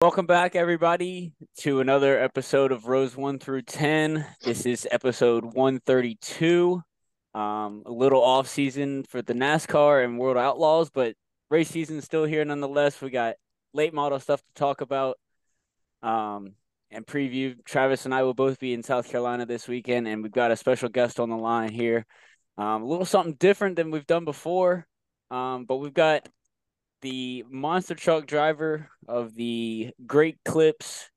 Welcome back, everybody, to another episode of Rows 1 through 10. This is episode 132. Um, a little off season for the NASCAR and World Outlaws, but race season still here nonetheless. We got late model stuff to talk about um, and preview. Travis and I will both be in South Carolina this weekend, and we've got a special guest on the line here. Um, a little something different than we've done before, um, but we've got the monster truck driver of the Great Clips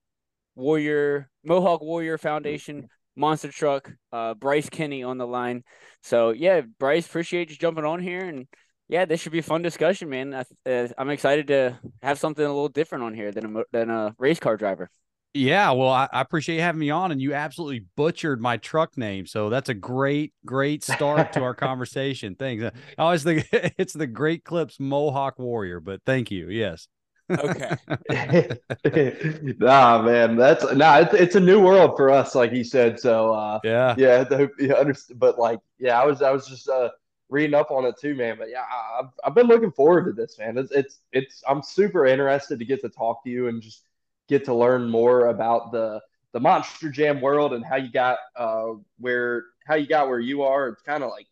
Warrior Mohawk Warrior Foundation monster truck, uh, Bryce Kenny on the line. So yeah, Bryce, appreciate you jumping on here, and yeah, this should be a fun discussion, man. I, am uh, excited to have something a little different on here than a than a race car driver. Yeah, well, I, I, appreciate you having me on, and you absolutely butchered my truck name, so that's a great, great start to our conversation. Thanks. I always think it's the Great Clips Mohawk Warrior, but thank you. Yes. Okay. nah, man, that's nah. It's, it's a new world for us, like he said. So uh, yeah, yeah. The, you understand, but like, yeah, I was, I was just uh, reading up on it too, man. But yeah, I've, I've been looking forward to this, man. It's, it's, it's. I'm super interested to get to talk to you and just get to learn more about the the Monster Jam world and how you got uh, where how you got where you are. It's kind of like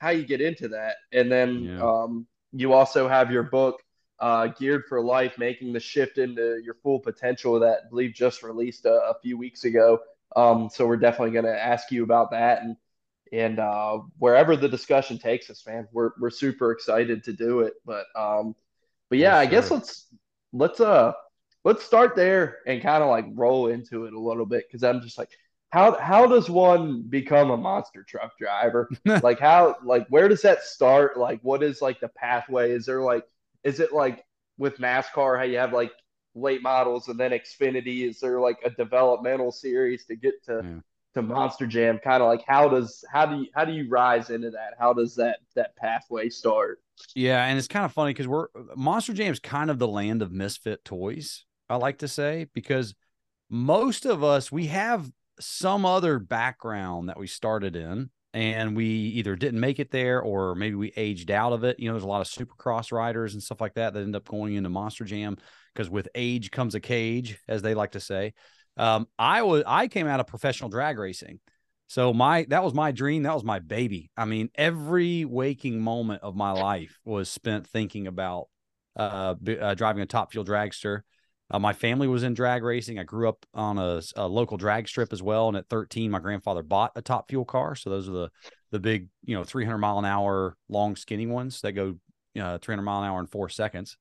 how you get into that, and then yeah. um, you also have your book uh, geared for life, making the shift into your full potential that I believe just released a, a few weeks ago. Um, so we're definitely going to ask you about that and and uh, wherever the discussion takes us, man, we're we're super excited to do it. But um, but yeah, yes, I guess let's let's uh let's start there and kind of like roll into it a little bit because I'm just like, how how does one become a monster truck driver? like how like where does that start? Like what is like the pathway? Is there like is it like with NASCAR how you have like late models and then Xfinity? Is there like a developmental series to get to yeah. to Monster Jam? Kind of like how does how do you how do you rise into that? How does that that pathway start? Yeah, and it's kind of funny because we're Monster Jam is kind of the land of misfit toys. I like to say, because most of us, we have some other background that we started in and we either didn't make it there or maybe we aged out of it. You know, there's a lot of supercross riders and stuff like that that end up going into Monster Jam because with age comes a cage, as they like to say. Um, I was I came out of professional drag racing. So my that was my dream. That was my baby. I mean, every waking moment of my life was spent thinking about uh, uh driving a top fuel dragster. Uh, my family was in drag racing. I grew up on a, a, local drag strip as well. And at 13, my grandfather bought a top fuel car. So those are the the big, you know, 300 mile an hour long skinny ones that go uh, 300 mile an hour in four seconds.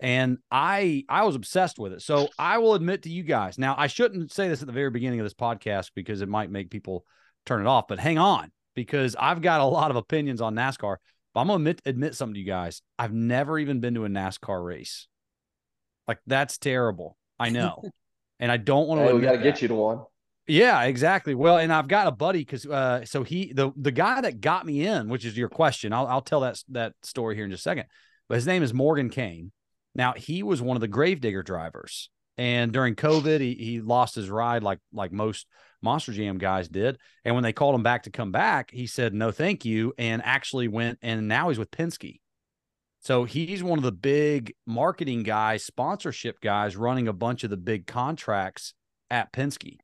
And I I was obsessed with it. So I will admit to you guys. Now I shouldn't say this at the very beginning of this podcast because it might make people turn it off. But hang on, because I've got a lot of opinions on NASCAR. But I'm gonna admit, admit something to you guys. I've never even been to a NASCAR race. Like that's terrible. I know. and I don't want to. Hey, we got to get you to one. Yeah, exactly. Well, and I've got a buddy because uh, so he the the guy that got me in, which is your question. I'll I'll tell that that story here in just a second. But his name is Morgan Kane. Now he was one of the Gravedigger drivers, and during COVID, he he lost his ride like like most Monster Jam guys did. And when they called him back to come back, he said no, thank you, and actually went and now he's with Penske. So he's one of the big marketing guys, sponsorship guys, running a bunch of the big contracts at Penske.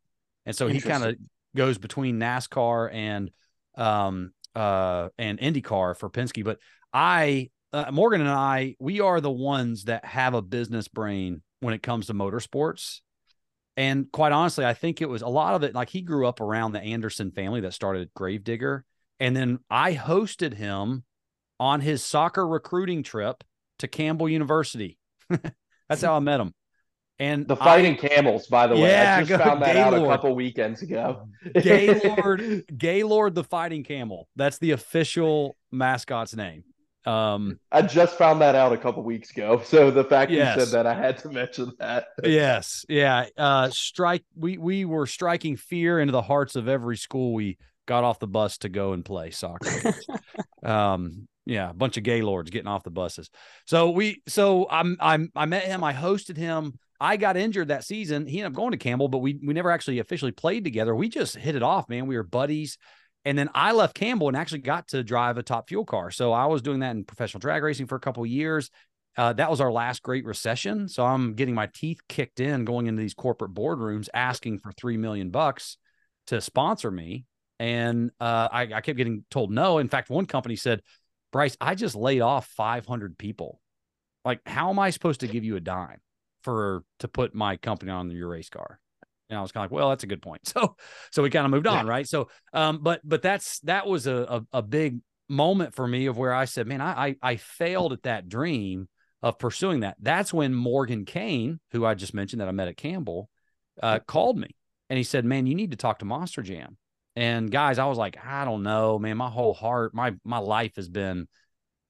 And so he kind of goes between NASCAR and um uh and IndyCar for Penske. But I uh, Morgan and I, we are the ones that have a business brain when it comes to motorsports. And quite honestly, I think it was a lot of it. Like he grew up around the Anderson family that started Gravedigger. And then I hosted him on his soccer recruiting trip to Campbell University. That's how I met him. And the Fighting I, Camels, by the way, yeah, I just found that Gaylord. out a couple weekends ago. Gaylord, Gaylord, the Fighting Camel. That's the official mascot's name. Um, I just found that out a couple weeks ago. So the fact yes. you said that, I had to mention that. yes, yeah. Uh, strike. We we were striking fear into the hearts of every school we got off the bus to go and play soccer. um, yeah, a bunch of gaylords getting off the buses. So we, so I'm, I'm, I met him. I hosted him. I got injured that season. He ended up going to Campbell, but we we never actually officially played together. We just hit it off, man. We were buddies. And then I left Campbell and actually got to drive a top fuel car. So I was doing that in professional drag racing for a couple years. uh, that was our last great recession. So I'm getting my teeth kicked in going into these corporate boardrooms asking for three million bucks to sponsor me. And uh, I, I kept getting told no. In fact, one company said, Bryce, I just laid off 500 people. Like, how am I supposed to give you a dime for to put my company on your race car? And I was kind of like, well, that's a good point. So, so we kind of moved on, yeah. right? So, um, but but that's that was a, a, a big moment for me of where I said, man, I, I I failed at that dream of pursuing that. That's when Morgan Kane, who I just mentioned that I met at Campbell, uh, called me and he said, "Man, you need to talk to Monster Jam." And guys, I was like, I don't know, man. My whole heart, my my life has been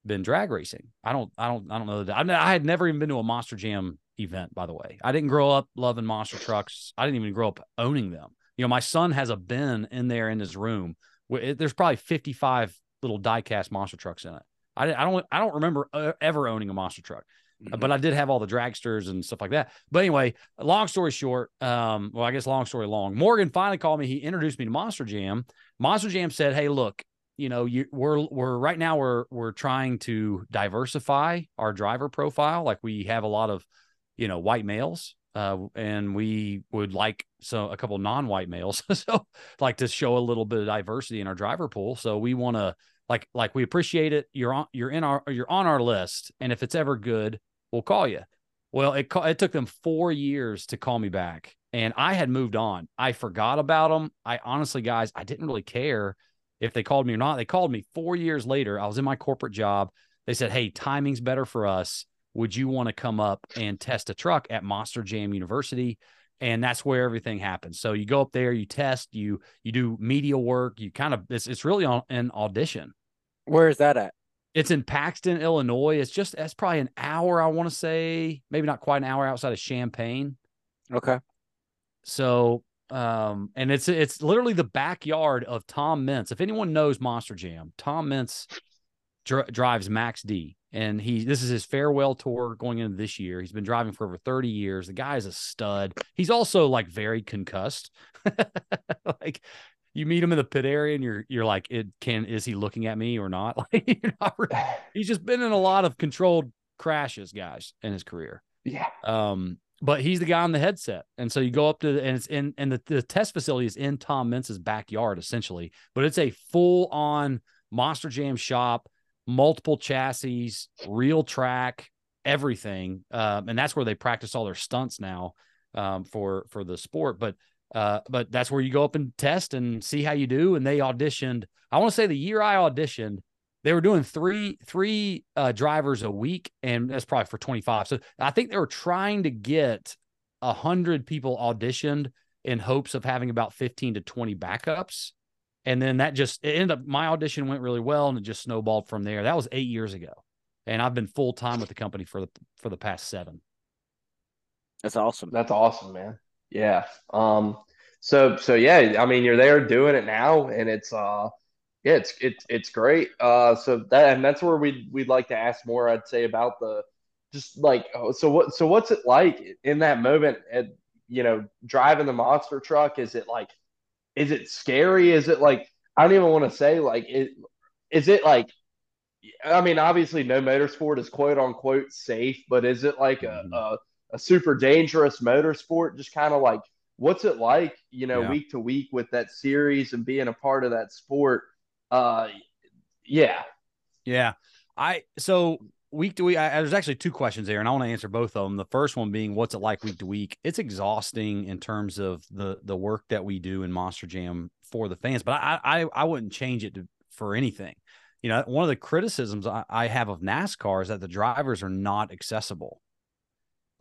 been drag racing. I don't, I don't, I don't know that. I, I had never even been to a Monster Jam event, by the way. I didn't grow up loving monster trucks. I didn't even grow up owning them. You know, my son has a bin in there in his room. Where there's probably 55 little diecast monster trucks in it. I, I don't, I don't remember uh, ever owning a monster truck. Mm-hmm. But I did have all the dragsters and stuff like that. But anyway, long story short, um, well, I guess long story long. Morgan finally called me. He introduced me to Monster Jam. Monster Jam said, "Hey, look, you know, you, we're we're right now we're we're trying to diversify our driver profile. Like we have a lot of, you know, white males, uh, and we would like so a couple non-white males, so like to show a little bit of diversity in our driver pool. So we want to." Like, like we appreciate it. You're on, you're in our, you're on our list, and if it's ever good, we'll call you. Well, it it took them four years to call me back, and I had moved on. I forgot about them. I honestly, guys, I didn't really care if they called me or not. They called me four years later. I was in my corporate job. They said, "Hey, timing's better for us. Would you want to come up and test a truck at Monster Jam University?" And that's where everything happens. So you go up there, you test, you you do media work. You kind of it's it's really an audition. Where is that at? It's in Paxton, Illinois. It's just that's probably an hour, I want to say, maybe not quite an hour outside of Champaign. Okay. So um, and it's it's literally the backyard of Tom Meents. If anyone knows Monster Jam, Tom Meents dr- drives Max D, and he this is his farewell tour going into this year. He's been driving for over thirty years. The guy is a stud. He's also like very concussed. like you meet him in the pit area and you're you're like it can is he looking at me or not? Like not really, he's just been in a lot of controlled crashes guys in his career. Yeah. Um but he's the guy on the headset. And so you go up to and it's in and the, the test facility is in Tom Meents's backyard essentially but it's a full on monster jam shop multiple chassis real track everything. Um, and that's where they practice all their stunts now um, for for the sport. But uh, but that's where you go up and test and see how you do. And they auditioned. I want to say the year I auditioned, they were doing three three uh, drivers a week, and that's probably for twenty five. So I think they were trying to get a hundred people auditioned in hopes of having about fifteen to twenty backups. And then that just it ended up my audition went really well, and it just snowballed from there. That was eight years ago, and I've been full time with the company for the for the past seven. That's awesome. That's awesome, man. Yeah. Um. So so yeah. I mean, you're there doing it now, and it's uh. Yeah, it's it's it's great. Uh, so that and that's where we'd we'd like to ask more. I'd say about the just like oh, so what so what's it like in that moment at you know driving the monster truck? Is it like is it scary? Is it like I don't even want to say like it is it like I mean obviously no motorsport is quote unquote safe, but is it like a, mm-hmm. a a super dangerous motorsport. Just kind of like, what's it like, you know, yeah. week to week with that series and being a part of that sport? Uh, yeah, yeah. I so week to week. I, there's actually two questions there, and I want to answer both of them. The first one being, what's it like week to week? It's exhausting in terms of the the work that we do in Monster Jam for the fans, but I I, I wouldn't change it to, for anything. You know, one of the criticisms I, I have of NASCAR is that the drivers are not accessible.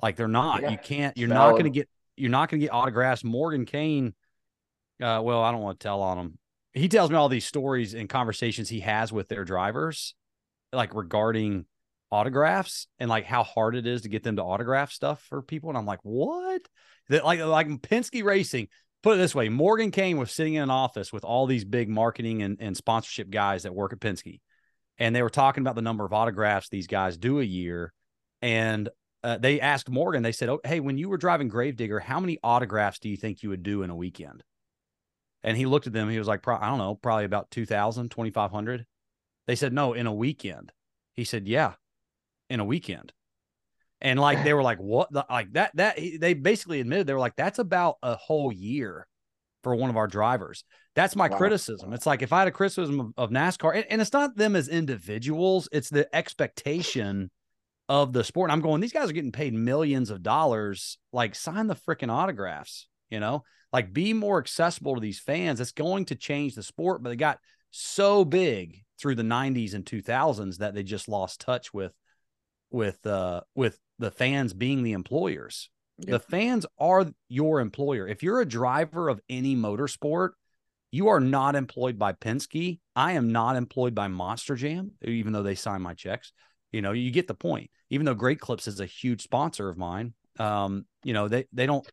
Like they're not. Yeah. You can't. You're not going to get. You're not going to get autographs. Morgan Kane. Uh, well, I don't want to tell on him. He tells me all these stories and conversations he has with their drivers, like regarding autographs and like how hard it is to get them to autograph stuff for people. And I'm like, what? That like like Penske Racing. Put it this way: Morgan Kane was sitting in an office with all these big marketing and, and sponsorship guys that work at Penske, and they were talking about the number of autographs these guys do a year. And uh, they asked Morgan, they said, oh, Hey, when you were driving Gravedigger, how many autographs do you think you would do in a weekend? And he looked at them. He was like, I don't know, probably about 2,000, 2,500. They said, No, in a weekend. He said, Yeah, in a weekend. And like they were like, what? Like that, that they basically admitted they were like, that's about a whole year for one of our drivers. That's my wow. criticism. It's like if I had a criticism of, of NASCAR, and, and, it's not them as individuals, it's the expectation of the sport. And I'm going, these guys are getting paid millions of dollars. Like, sign the freaking autographs, you know, like be more accessible to these fans. It's going to change the sport, but they got so big through the 90s and 2000s that they just lost touch with with uh with the fans being the employers. The fans are your employer. If you're a driver of any motorsport, you are not employed by Penske. I am not employed by Monster Jam, even though they sign my checks. You know, you get the point. Even though Great Clips is a huge sponsor of mine, um, you know, they they don't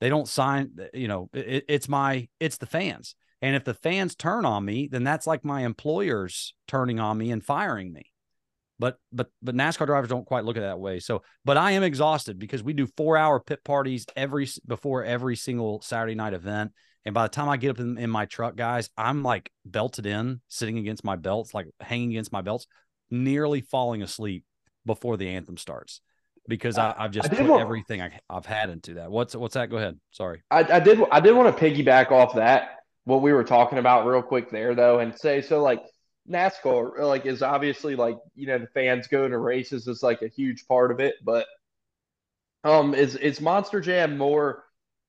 they don't sign. You know, it, it's my it's the fans. And if the fans turn on me, then that's like my employers turning on me and firing me. But but but NASCAR drivers don't quite look at it that way. So, but I am exhausted because we do four hour pit parties every before every single Saturday night event. And by the time I get up in, in my truck, guys, I'm like belted in, sitting against my belts, like hanging against my belts, nearly falling asleep before the anthem starts because I, have just put want, everything I, have had into that. What's what's that? Go ahead. Sorry. I, I did I did want to piggyback off that what we were talking about real quick there though, and say so like NASCAR like is obviously like you know the fans going to races is like a huge part of it, but um is is Monster Jam more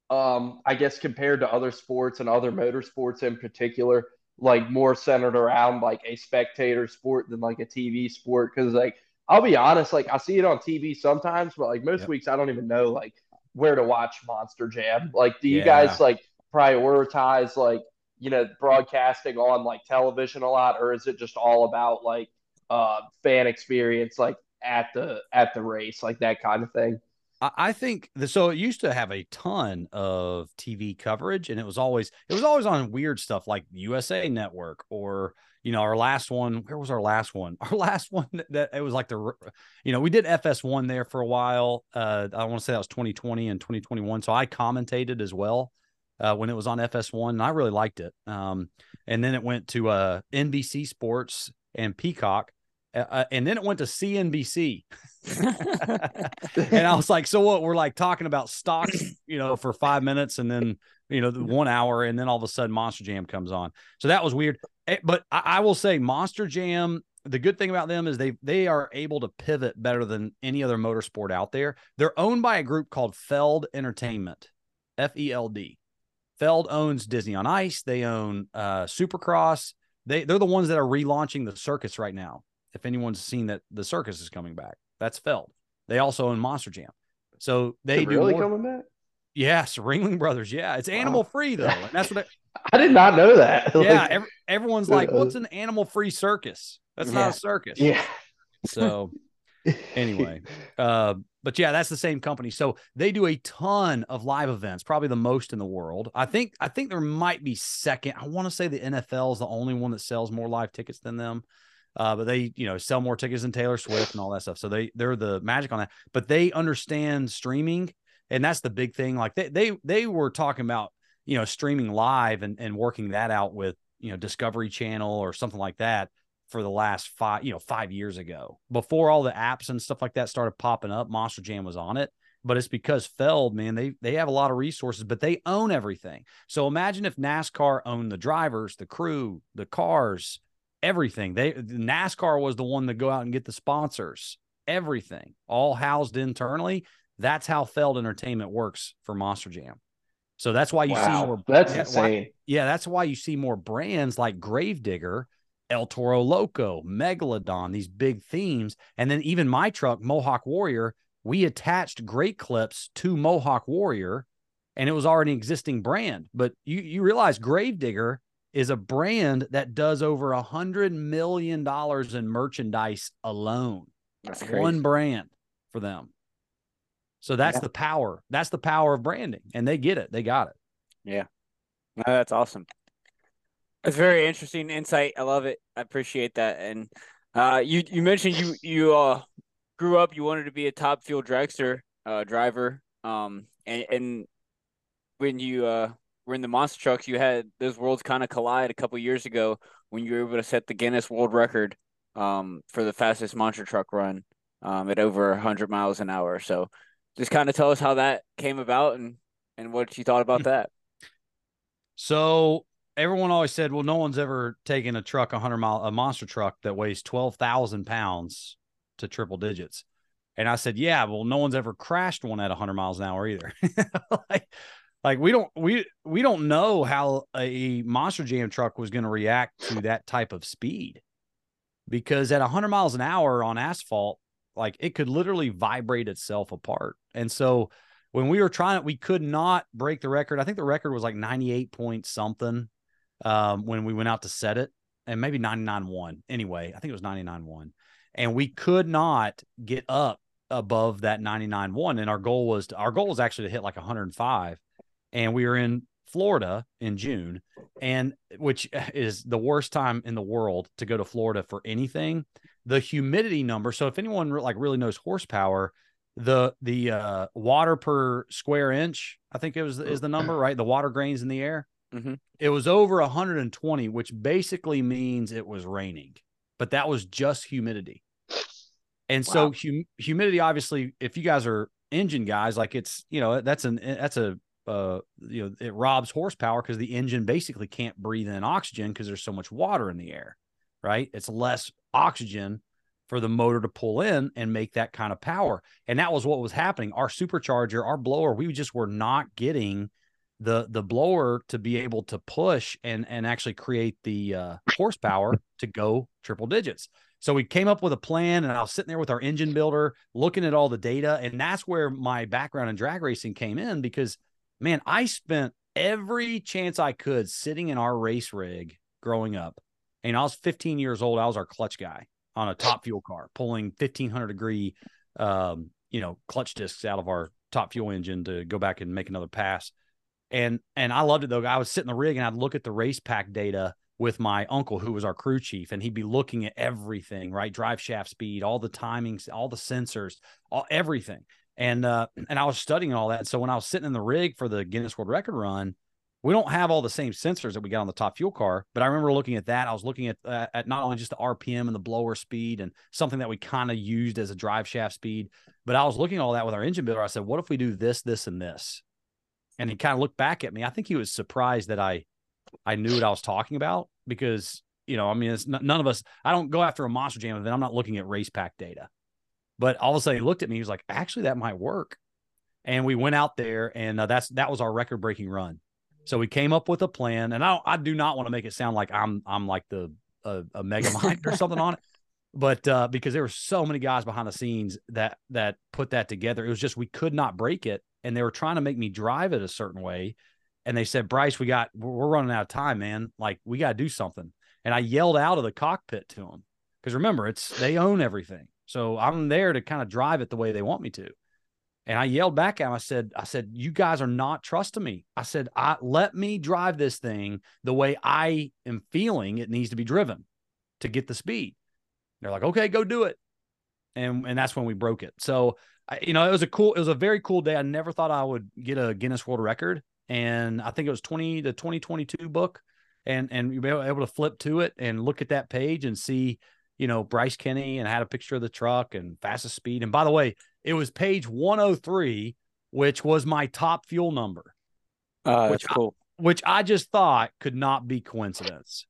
um I guess compared to other sports and other motorsports in particular like more centered around like a spectator sport than like a TV sport because like I'll be honest like I see it on TV sometimes but like most yep. weeks I don't even know like where to watch Monster Jam like do you yeah. guys like prioritize like you know broadcasting on like television a lot or is it just all about like uh fan experience like at the at the race like that kind of thing I think the, so. It used to have a ton of TV coverage, and it was always it was always on weird stuff like USA Network or you know our last one. Where was our last one? Our last one that, that it was like the you know we did FS1 there for a while. Uh, I want to say that was 2020 and 2021. So I commentated as well uh, when it was on FS1, and I really liked it. Um, and then it went to uh, NBC Sports and Peacock, uh, uh and then it went to CNBC. and I was like, so what? We're like talking about stocks, you know, for five minutes, and then you know, one hour, and then all of a sudden Monster Jam comes on. So that was weird. Eh, but I, I will say, Monster Jam the good thing about them is they they are able to pivot better than any other motorsport out there. They're owned by a group called Feld Entertainment, F E L D. Feld owns Disney on Ice. They own uh, Supercross. They they're the ones that are relaunching the circus right now. If anyone's seen that the circus is coming back, that's Feld. They also own Monster Jam. So they do really more... coming back. Yes, Ringling Brothers. Yeah, it's animal free though, and that's what I, I did not know that. yeah, every, everyone's like, "What's an animal free circus?" That's yeah. not a circus. Yeah. So anyway, uh, but yeah, that's the same company. So they do a ton of live events, probably the most in the world. I think I think there might be second. I want to say the NFL is the only one that sells more live tickets than them. Uh, but they, you know, sell more tickets than Taylor Swift and all that stuff. So they they're the magic on that. But they understand streaming, and that's the big thing. Like they they they were talking about, you know, streaming live and, and working that out with, you know, Discovery Channel or something like that for the last five, you know, five years ago. Before all the apps and stuff like that started popping up, Monster Jam was on it. But it's because Feld, man, they they have a lot of resources, but they own everything. So imagine if NASCAR owned the drivers, the crew, the cars, everything. They NASCAR was the one to go out and get the sponsors, everything, all housed internally. That's how Feld Entertainment works for Monster Jam. So that's why you wow, see more. That's yeah, insane. Why, yeah, that's why you see more brands like Gravedigger El Toro Loco, Megalodon, these big themes. And then even my truck, Mohawk Warrior, we attached Great Clips to Mohawk Warrior and it was already an existing brand. But you, you realize Gravedigger is a brand that does over a hundred million dollars in merchandise alone. That's one brand for them. So that's yeah. the power. That's the power of branding. And they get it. They got it. Yeah. No, that's awesome. It's very interesting insight. I love it. I appreciate that. And uh, you you mentioned you you uh grew up. You wanted to be a top fuel dragster uh, driver. Um, and and when you uh were in the monster trucks, you had those worlds kind of collide a couple years ago when you were able to set the Guinness World Record um for the fastest monster truck run. um, at over 100 miles an hour. So just kind of tell us how that came about and and what you thought about that. So everyone always said, well, no one's ever taken a truck 100 mile, a monster truck that weighs 12,000 pounds to triple digits. And I said, yeah, well, no one's ever crashed one at 100 miles an hour either. like, like we don't we we don't know how a monster jam truck was going to react to that type of speed. Because at 100 miles an hour on asphalt like it could literally vibrate itself apart. And so when we were trying it we could not break the record. I think the record was like 98 point something um, when we went out to set it and maybe 99 1 anyway i think it was 99 1 and we could not get up above that 99 1 and our goal was to, our goal was actually to hit like 105 and we were in Florida in June, and which is the worst time in the world to go to Florida for anything. The humidity number. So if anyone like really knows horsepower, the the uh, water per square inch, I think it was is the number, right? The water grains in the air. Mm-hmm. It was over 120, which basically means it was raining, but that was just humidity. And wow. so hum- humidity, obviously, if you guys are engine guys, like it's you know that's an that's a uh, you know, it robs horsepower because the engine basically can't breathe in oxygen because there's so much water in the air, right? It's less oxygen for the motor to pull in and make that kind of power. And that was what was happening. Our supercharger, our blower, we just were not getting the the blower to be able to push and and actually create the uh, horsepower to go triple digits. So we came up with a plan, and I was sitting there with our engine builder, looking at all the data, and that's where my background in drag racing came in because man, I spent every chance I could sitting in our race rig growing up. And I was 15 years old. I was our clutch guy on a top fuel car, pulling 1500 degree, um, you know, clutch discs out of our top fuel engine to go back and make another pass. And and I loved it though. I would sit in the rig and I'd look at the race pack data with my uncle, who was our crew chief, and he'd be looking at everything, right? Drive shaft speed, all the timings, all the sensors, all everything and uh, and I was studying all that. So when I was sitting in the rig for the Guinness World Record run, we don't have all the same sensors that we got on the top fuel car. But I remember looking at that. I was looking at uh, at not only just the RPM and the blower speed and something that we kind of used as a drive shaft speed, but I was looking at all that with our engine builder. I said, "What if we do this, this, and this?" And he kind of looked back at me. I think he was surprised that I I knew what I was talking about because you know, I mean, it's none of us. I don't go after a monster jam event. I'm not looking at race pack data. But all of a sudden, he looked at me. He was like, "Actually, that might work." And we went out there, and uh, that's that was our record breaking run. So we came up with a plan, and I I do not want to make it sound like I'm I'm like the a, a mega mind or something on it, but uh, because there were so many guys behind the scenes that that put that together, it was just we could not break it, and they were trying to make me drive it a certain way, and they said, Bryce, we got we're running out of time, man. Like we got to do something. And I yelled out of the cockpit to them because remember, it's they own everything. So I'm there to kind of drive it the way they want me to. And I yelled back at him. I said, I said, you guys are not trusting me. I said, I let me drive this thing the way I am feeling it needs to be driven to get the speed. They're like, okay, go do it. And and that's when we broke it. So you know, it was a cool, it was a very cool day. I never thought I would get a Guinness World Record. And I think it was 20 the 2022 book. And and you were able to flip to it and look at that page and see you know, Bryce Kenny and had a picture of the truck and fastest speed. And by the way, it was page 103, which was my top fuel number. Uh, which that's cool. I, which I just thought could not be coincidence.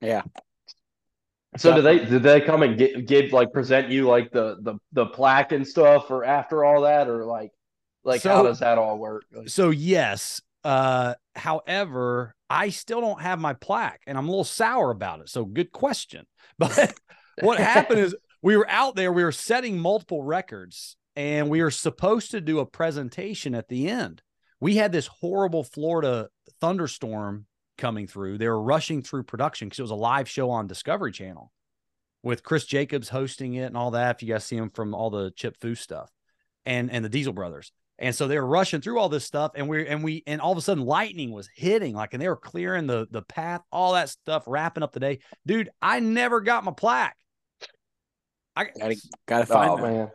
Yeah. So did they did they come and give, give like present you like the the the plaque and stuff or after all that or like like so, how does that all work? So yes. Uh however, I still don't have my plaque and I'm a little sour about it. So good question. But what happened is we were out there, we were setting multiple records, and we were supposed to do a presentation at the end. We had this horrible Florida thunderstorm coming through. They were rushing through production because it was a live show on Discovery Channel with Chris Jacobs hosting it and all that. If you guys see him from all the Chip Foose stuff and and the Diesel Brothers. And so they were rushing through all this stuff, and we and we and all of a sudden lightning was hitting, like, and they were clearing the the path, all that stuff, wrapping up the day. Dude, I never got my plaque. I gotta, gotta find oh, that. man.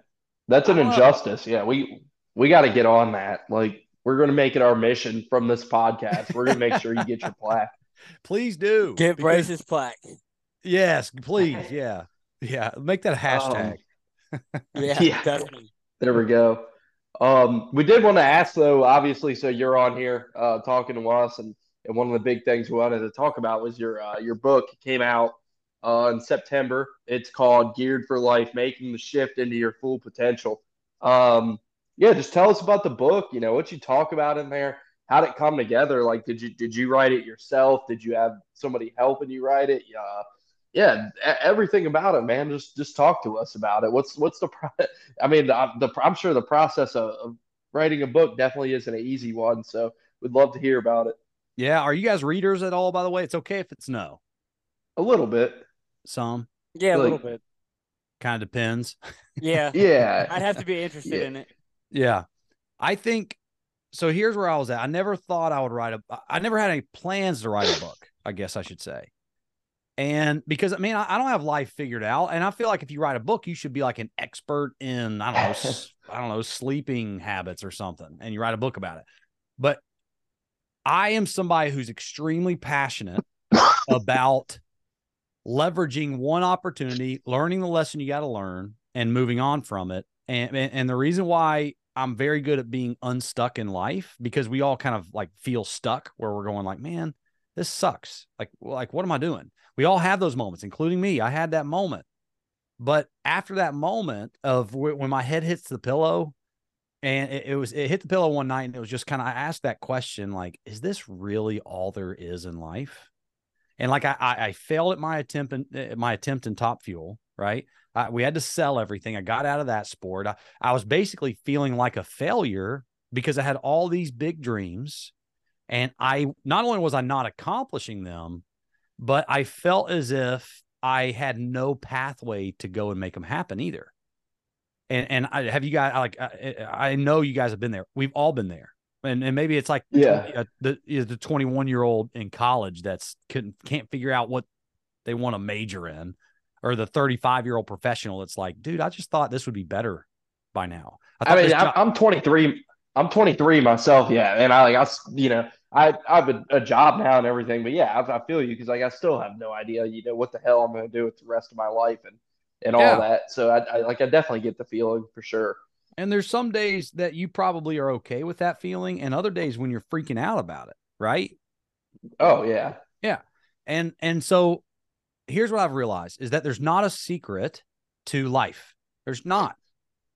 That's an injustice. Yeah, we we got to get on that. Like, we're gonna make it our mission from this podcast. We're gonna make sure you get your plaque. Please do get Bryce's plaque. Yes, please. Yeah, yeah. Make that a hashtag. Um, Yeah, Yeah. definitely. There we go. Um, we did want to ask though, obviously, so you're on here uh, talking to us, and, and one of the big things we wanted to talk about was your uh, your book It came out uh, in September. It's called Geared for Life: Making the Shift into Your Full Potential. Um, yeah, just tell us about the book. You know what you talk about in there. How did it come together? Like, did you did you write it yourself? Did you have somebody helping you write it? Uh, yeah, everything about it, man. Just just talk to us about it. What's what's the pro- I mean, the, the I'm sure the process of, of writing a book definitely isn't an easy one. So we'd love to hear about it Yeah. Are you guys readers at all? By the way, it's okay if it's no. a little bit. Some Yeah, a little bit. kind of depends. Yeah, Yeah, I'd have to be interested Yeah. in it. Yeah. I think so. Here's where I was at. I never thought I would write a, I never had any plans to write a book, I guess I should say. And because I mean, I, I don't have life figured out. And I feel like if you write a book, you should be like an expert in, I don't know, I don't know, sleeping habits or something. And you write a book about it. But I am somebody who's extremely passionate about leveraging one opportunity, learning the lesson you got to learn, and moving on from it. And, and and the reason why I'm very good at being unstuck in life because we all kind of like feel stuck where we're going like, man, this sucks. Like like what am I doing? We all have those moments, including me. I had that moment. But after that moment of wh- when my head hits the pillow and it, it was it hit the pillow one night and it was just kind of I asked that question like, is this really all there is in life? And like I I, I failed at my attempt in uh, my attempt in Top Fuel, right? I, we had to sell everything. I got out of that sport. I, I was basically feeling like a failure because I had all these big dreams, and I not only was I not accomplishing them, but I felt as if I had no pathway to go and make them happen either. And and I have you guys like I, I know you guys have been there. We've all been there. And, and maybe it's like Yeah. 20 uh, the is the 21 year old in college that's couldn't can't figure out what they want to major in or the 35 year old professional that's like dude i just thought this would be better by now I, thought mean, job- I'm 23. I'm 23 myself. Yeah, and I like I, you know, I I have a, a job now and everything. But yeah, I, I feel you because like I still have no idea, you know, what the hell I'm going to do with the rest of my life and and all Yeah. that. So I, I like I definitely get the feeling for sure. and there's some days that you probably are okay with that feeling and other days when you're freaking out about it right Oh yeah, yeah. and and so here's what i've realized is that there's not a secret to life there's not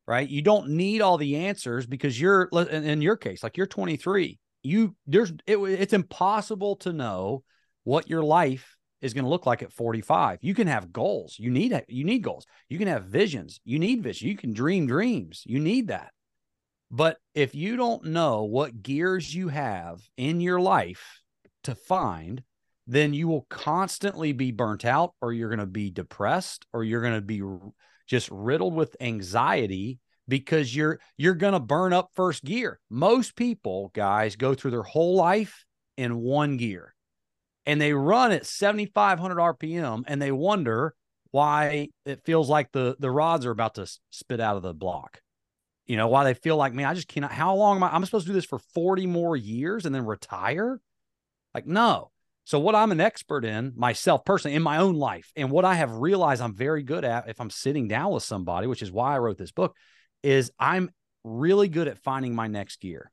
right you don't need all the answers because you're in your case like you're 23 you there's it, it's impossible to know what your life is going to look like at 45 you can have goals. You need you need goals. You can have visions. You need vision. You can dream dreams. You need that. But if you don't know what gears you have in your life to find then you will constantly be burnt out or you're going to be depressed or you're going to be just riddled with anxiety because you're you're going to burn up first gear. Most people, guys, go through their whole life in one gear. And they run at 7500 RPM and they wonder why it feels like the the rods are about to spit out of the block. You know, why they feel like, man, I just cannot how long am I I'm supposed to do this for 40 more years and then retire? Like no. So what I'm an expert in myself personally in my own life and what I have realized I'm very good at if I'm sitting down with somebody, which is why I wrote this book, is I'm really good at finding my next gear.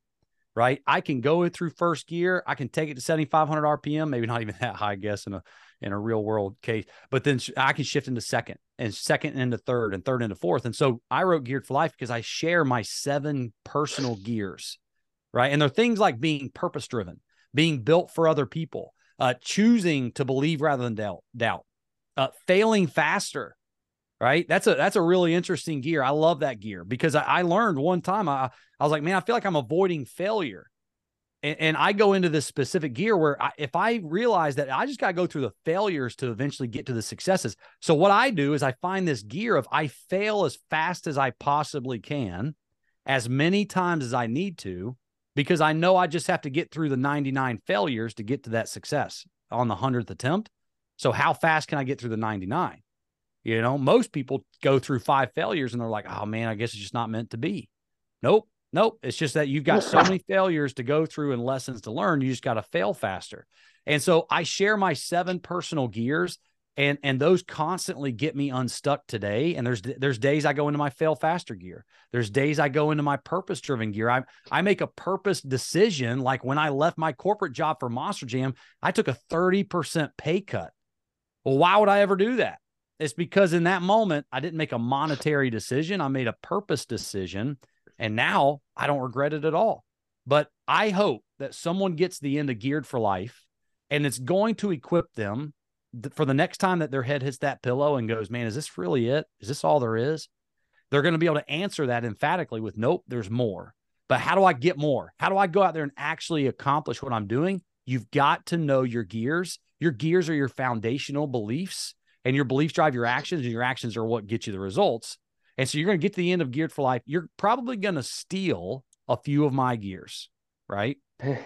Right? I can go through first gear, I can take it to 7500 RPM, maybe not even that high I guess in a in a real world case, but then I can shift into second and second into third and third into fourth. And so I wrote Geared for Life because I share my seven personal gears. Right? And they're things like being purpose driven, being built for other people, uh, choosing to believe rather than doubt, doubt, uh, failing faster. Right. That's a that's a really interesting gear. I love that gear because I, I learned one time I I was like, man, I feel like I'm avoiding failure. And, and I go into this specific gear where I, if I realize that I just got to go through the failures to eventually get to the successes. So what I do is I find this gear of I fail as fast as I possibly can, as many times as I need to, because I know I just have to get through the 99 failures to get to that success on the 100th attempt. So how fast can I get through the 99? You know, most people go through five failures and they're like, "Oh man, I guess it's just not meant to be." Nope. Nope. It's just that you've got so many failures to go through and lessons to learn. You just got to fail faster. And so I share my seven personal gears and and those constantly get me unstuck today and there's there's days i go into my fail faster gear there's days i go into my purpose driven gear i i make a purpose decision like when i left my corporate job for monster jam i took a 30% pay cut well why would i ever do that it's because in that moment i didn't make a monetary decision i made a purpose decision and now i don't regret it at all but i hope that someone gets the end of geared for life and it's going to equip them for the next time that their head hits that pillow and goes, man, is this really it? Is this all there is? They're going to be able to answer that emphatically with, nope, there's more. But how do I get more? How do I go out there and actually accomplish what I'm doing? You've got to know your gears. Your gears are your foundational beliefs, and your beliefs drive your actions, and your actions are what get you the results. And so you're going to get to the end of Geared for Life. You're probably going to steal a few of my gears, right?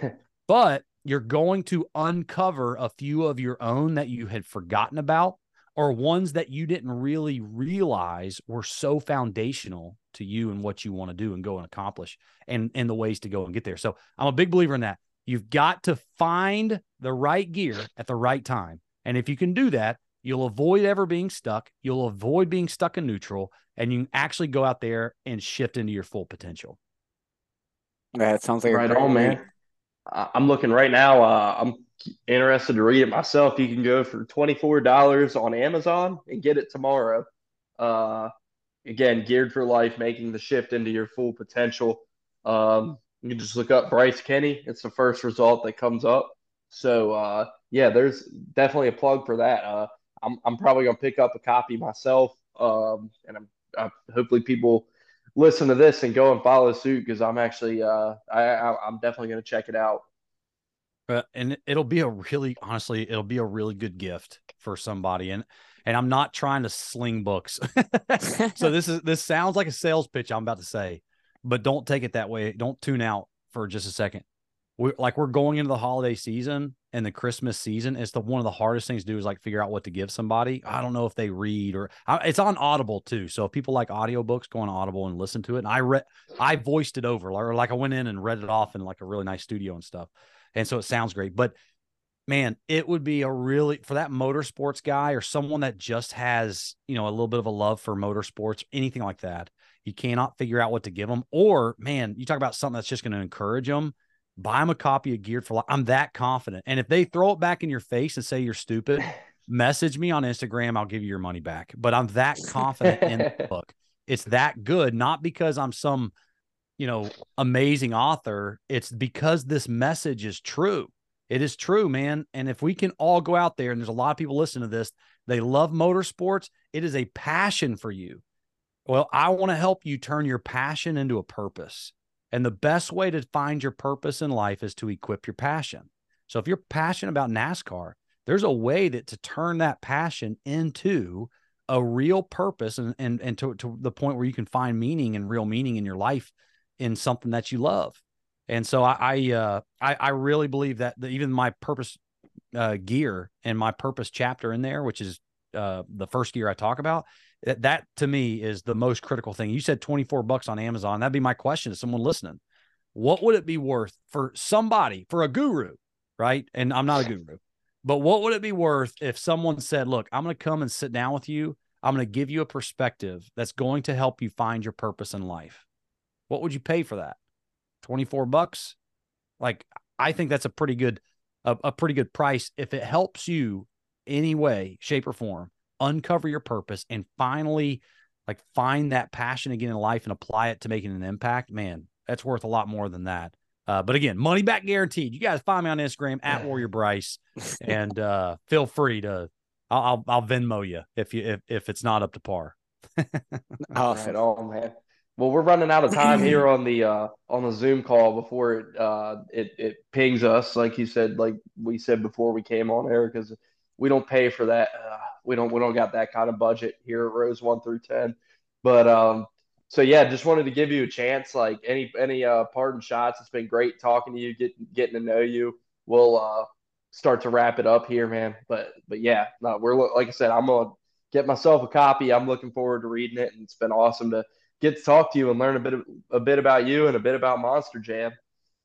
but you're going to uncover a few of your own that you had forgotten about or ones that you didn't really realize were so foundational to you and what you want to do and go and accomplish and and the ways to go and get there. So I'm a big believer in that. You've got to find the right gear at the right time. And if you can do that, you'll avoid ever being stuck. You'll avoid being stuck in neutral and you can actually go out there and shift into your full potential. Yeah, it sounds like right on, man. I'm looking right now. Uh, I'm interested to read it myself. You can go for $24 on Amazon and get it tomorrow. Uh, again, geared for life, making the shift into your full potential. Um, you can just look up Bryce Kenny. It's the first result that comes up. So uh, yeah, there's definitely a plug for that. Uh, I'm I'm probably gonna pick up a copy myself, um, and I'm I, hopefully people listen to this and go and follow suit because I'm actually uh I, I am definitely gonna check it out. Uh, and it'll be a really honestly it'll be a really good gift for somebody and and I'm not trying to sling books. so this is this sounds like a sales pitch I'm about to say, but don't take it that way. Don't tune out for just a second. We're like we're going into the holiday season and the Christmas season, it's the one of the hardest things to do is like figure out what to give somebody. I don't know if they read or it's on Audible too. So if people like audiobooks, go on Audible and listen to it. And I read, I voiced it over, or like I went in and read it off in like a really nice studio and stuff. And so it sounds great. But man, it would be a really for that motorsports guy or someone that just has, you know, a little bit of a love for motorsports, anything like that. You cannot figure out what to give them. Or man, you talk about something that's just going to encourage them buy them a copy of Geared for Life. I'm that confident. And if they throw it back in your face and say you're stupid, message me on Instagram. I'll give you your money back. But I'm that confident in the book. It's that good, not because I'm some, you know, amazing author. It's because this message is true. It is true, man. And if we can all go out there, and there's a lot of people listening to this, they love motorsports. It is a passion for you. Well, I want to help you turn your passion into a purpose. And the best way to find your purpose in life is to equip your passion. So if you're passionate about NASCAR, there's a way that to turn that passion into a real purpose and and, and to, to the point where you can find meaning and real meaning in your life in something that you love. And so I I uh, I, I, really believe that the, even my purpose uh, gear and my purpose chapter in there, which is uh, the first gear I talk about, that, that to me is the most critical thing. You said 24 bucks on Amazon. That'd be my question to someone listening. What would it be worth for somebody, for a guru, right? And I'm not a guru, but what would it be worth if someone said, Look, I'm going to come and sit down with you. I'm going to give you a perspective that's going to help you find your purpose in life. What would you pay for that? 24 bucks? Like, I think that's a pretty good, a, a pretty good price if it helps you any way, shape, or form uncover your purpose and finally like find that passion again in life and apply it to making an impact, man, that's worth a lot more than that. Uh, but again, money back guaranteed. You guys find me on Instagram at Warrior Bryce, and uh, feel free to. I'll, I'll, I'll Venmo you if you if, if it's not up to par. awesome. Right on, man. Well, we're running out of time here on the uh, on the Zoom call before it uh, it it pings us, like you said, like we said before we came on air, because we don't pay for that. Uh, we don't we don't got that kind of budget here at Rows one through ten. But um, so yeah, just wanted to give you a chance. Like any any uh, pardon shots. It's been great talking to you, getting getting to know you. We'll uh, start to wrap it up here, man. But but yeah, no, we're like I said, I'm gonna get myself a copy. I'm looking forward to reading it, and it's been awesome to get to talk to you and learn a bit of, a bit about you and a bit about Monster Jam.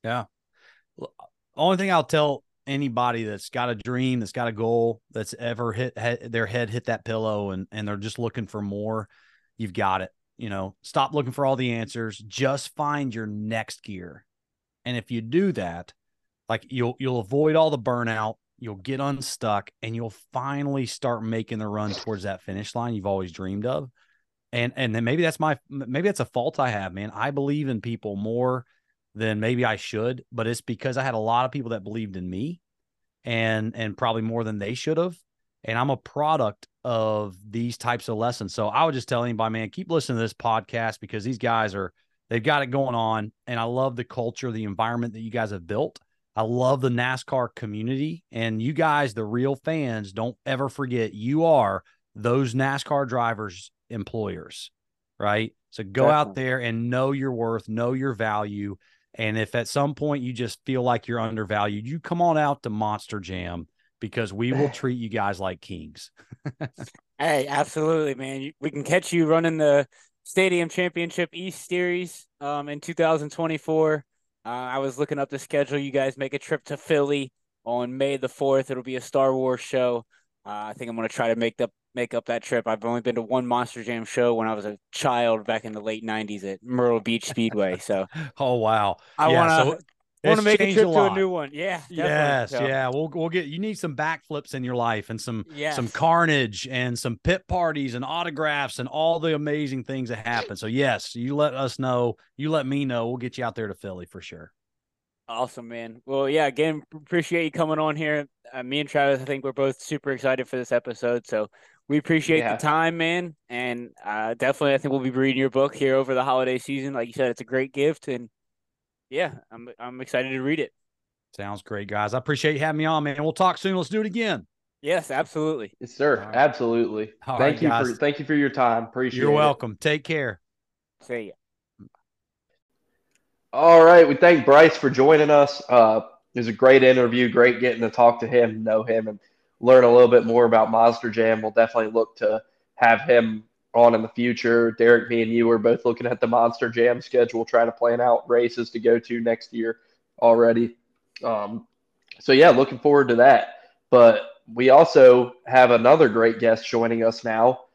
Yeah. Only thing I'll tell anybody that's got a dream, that's got a goal, that's ever hit, hit their head hit that pillow and and they're just looking for more, you've got it. You know, stop looking for all the answers. Just find your next gear. And if you do that, like you'll you'll avoid all the burnout, you'll get unstuck, and you'll finally start making the run towards that finish line you've always dreamed of. And and then maybe that's my maybe that's a fault I have, man. I believe in people more than maybe I should, but it's because I had a lot of people that believed in me and and probably more than they should have. And I'm a product of these types of lessons. So I would just tell anybody, man, keep listening to this podcast because these guys are they've got it going on. And I love the culture, the environment that you guys have built. I love the NASCAR community. And you guys, the real fans, don't ever forget you are those NASCAR drivers' employers, right? So go Definitely. out there and know your worth, know your value, and if at some point you just feel like you're undervalued, you come on out to Monster Jam because we will treat you guys like kings. hey, absolutely, man. We can catch you running the Stadium Championship East Series um, in 2024. Uh, I was looking up the schedule. You guys make a trip to Philly on May the 4th. It'll be a Star Wars show. Uh, I think I'm going to try to make up make up that trip. I've only been to one Monster Jam show when I was a child back in the late '90s at Myrtle Beach Speedway. So, oh wow, I yeah, want to. So want to make a trip a to a new one. Yeah. Yes. So. Yeah. We'll we'll get you need some backflips in your life and some yes. some carnage and some pit parties and autographs and all the amazing things that happen. So yes, you let us know. You let me know. We'll get you out there to Philly for sure. Awesome, man. Well, yeah. Again, appreciate you coming on here. Uh, me and Travis, I think we're both super excited for this episode. So we appreciate yeah. the time, man, and uh, definitely, I think we'll be reading your book here over the holiday season. Like you said, it's a great gift, and yeah, I'm I'm excited to read it. Sounds great, guys. I appreciate you having me on, man. We'll talk soon. Let's do it again. Yes, absolutely. Yes, sir. Right. Absolutely. All thank right, you guys. for thank you for your time. Appreciate You're it. welcome. Take care. See ya. All right. We thank Bryce for joining us. Uh, it was a great interview. Great getting to talk to him, know him, and learn a little bit more about Monster Jam. We'll definitely look to have him on in the future. Derek, me, and you are both looking at the Monster Jam schedule, trying to plan out races to go to next year already. Um, so, yeah, looking forward to that. But we also have another great guest joining us now.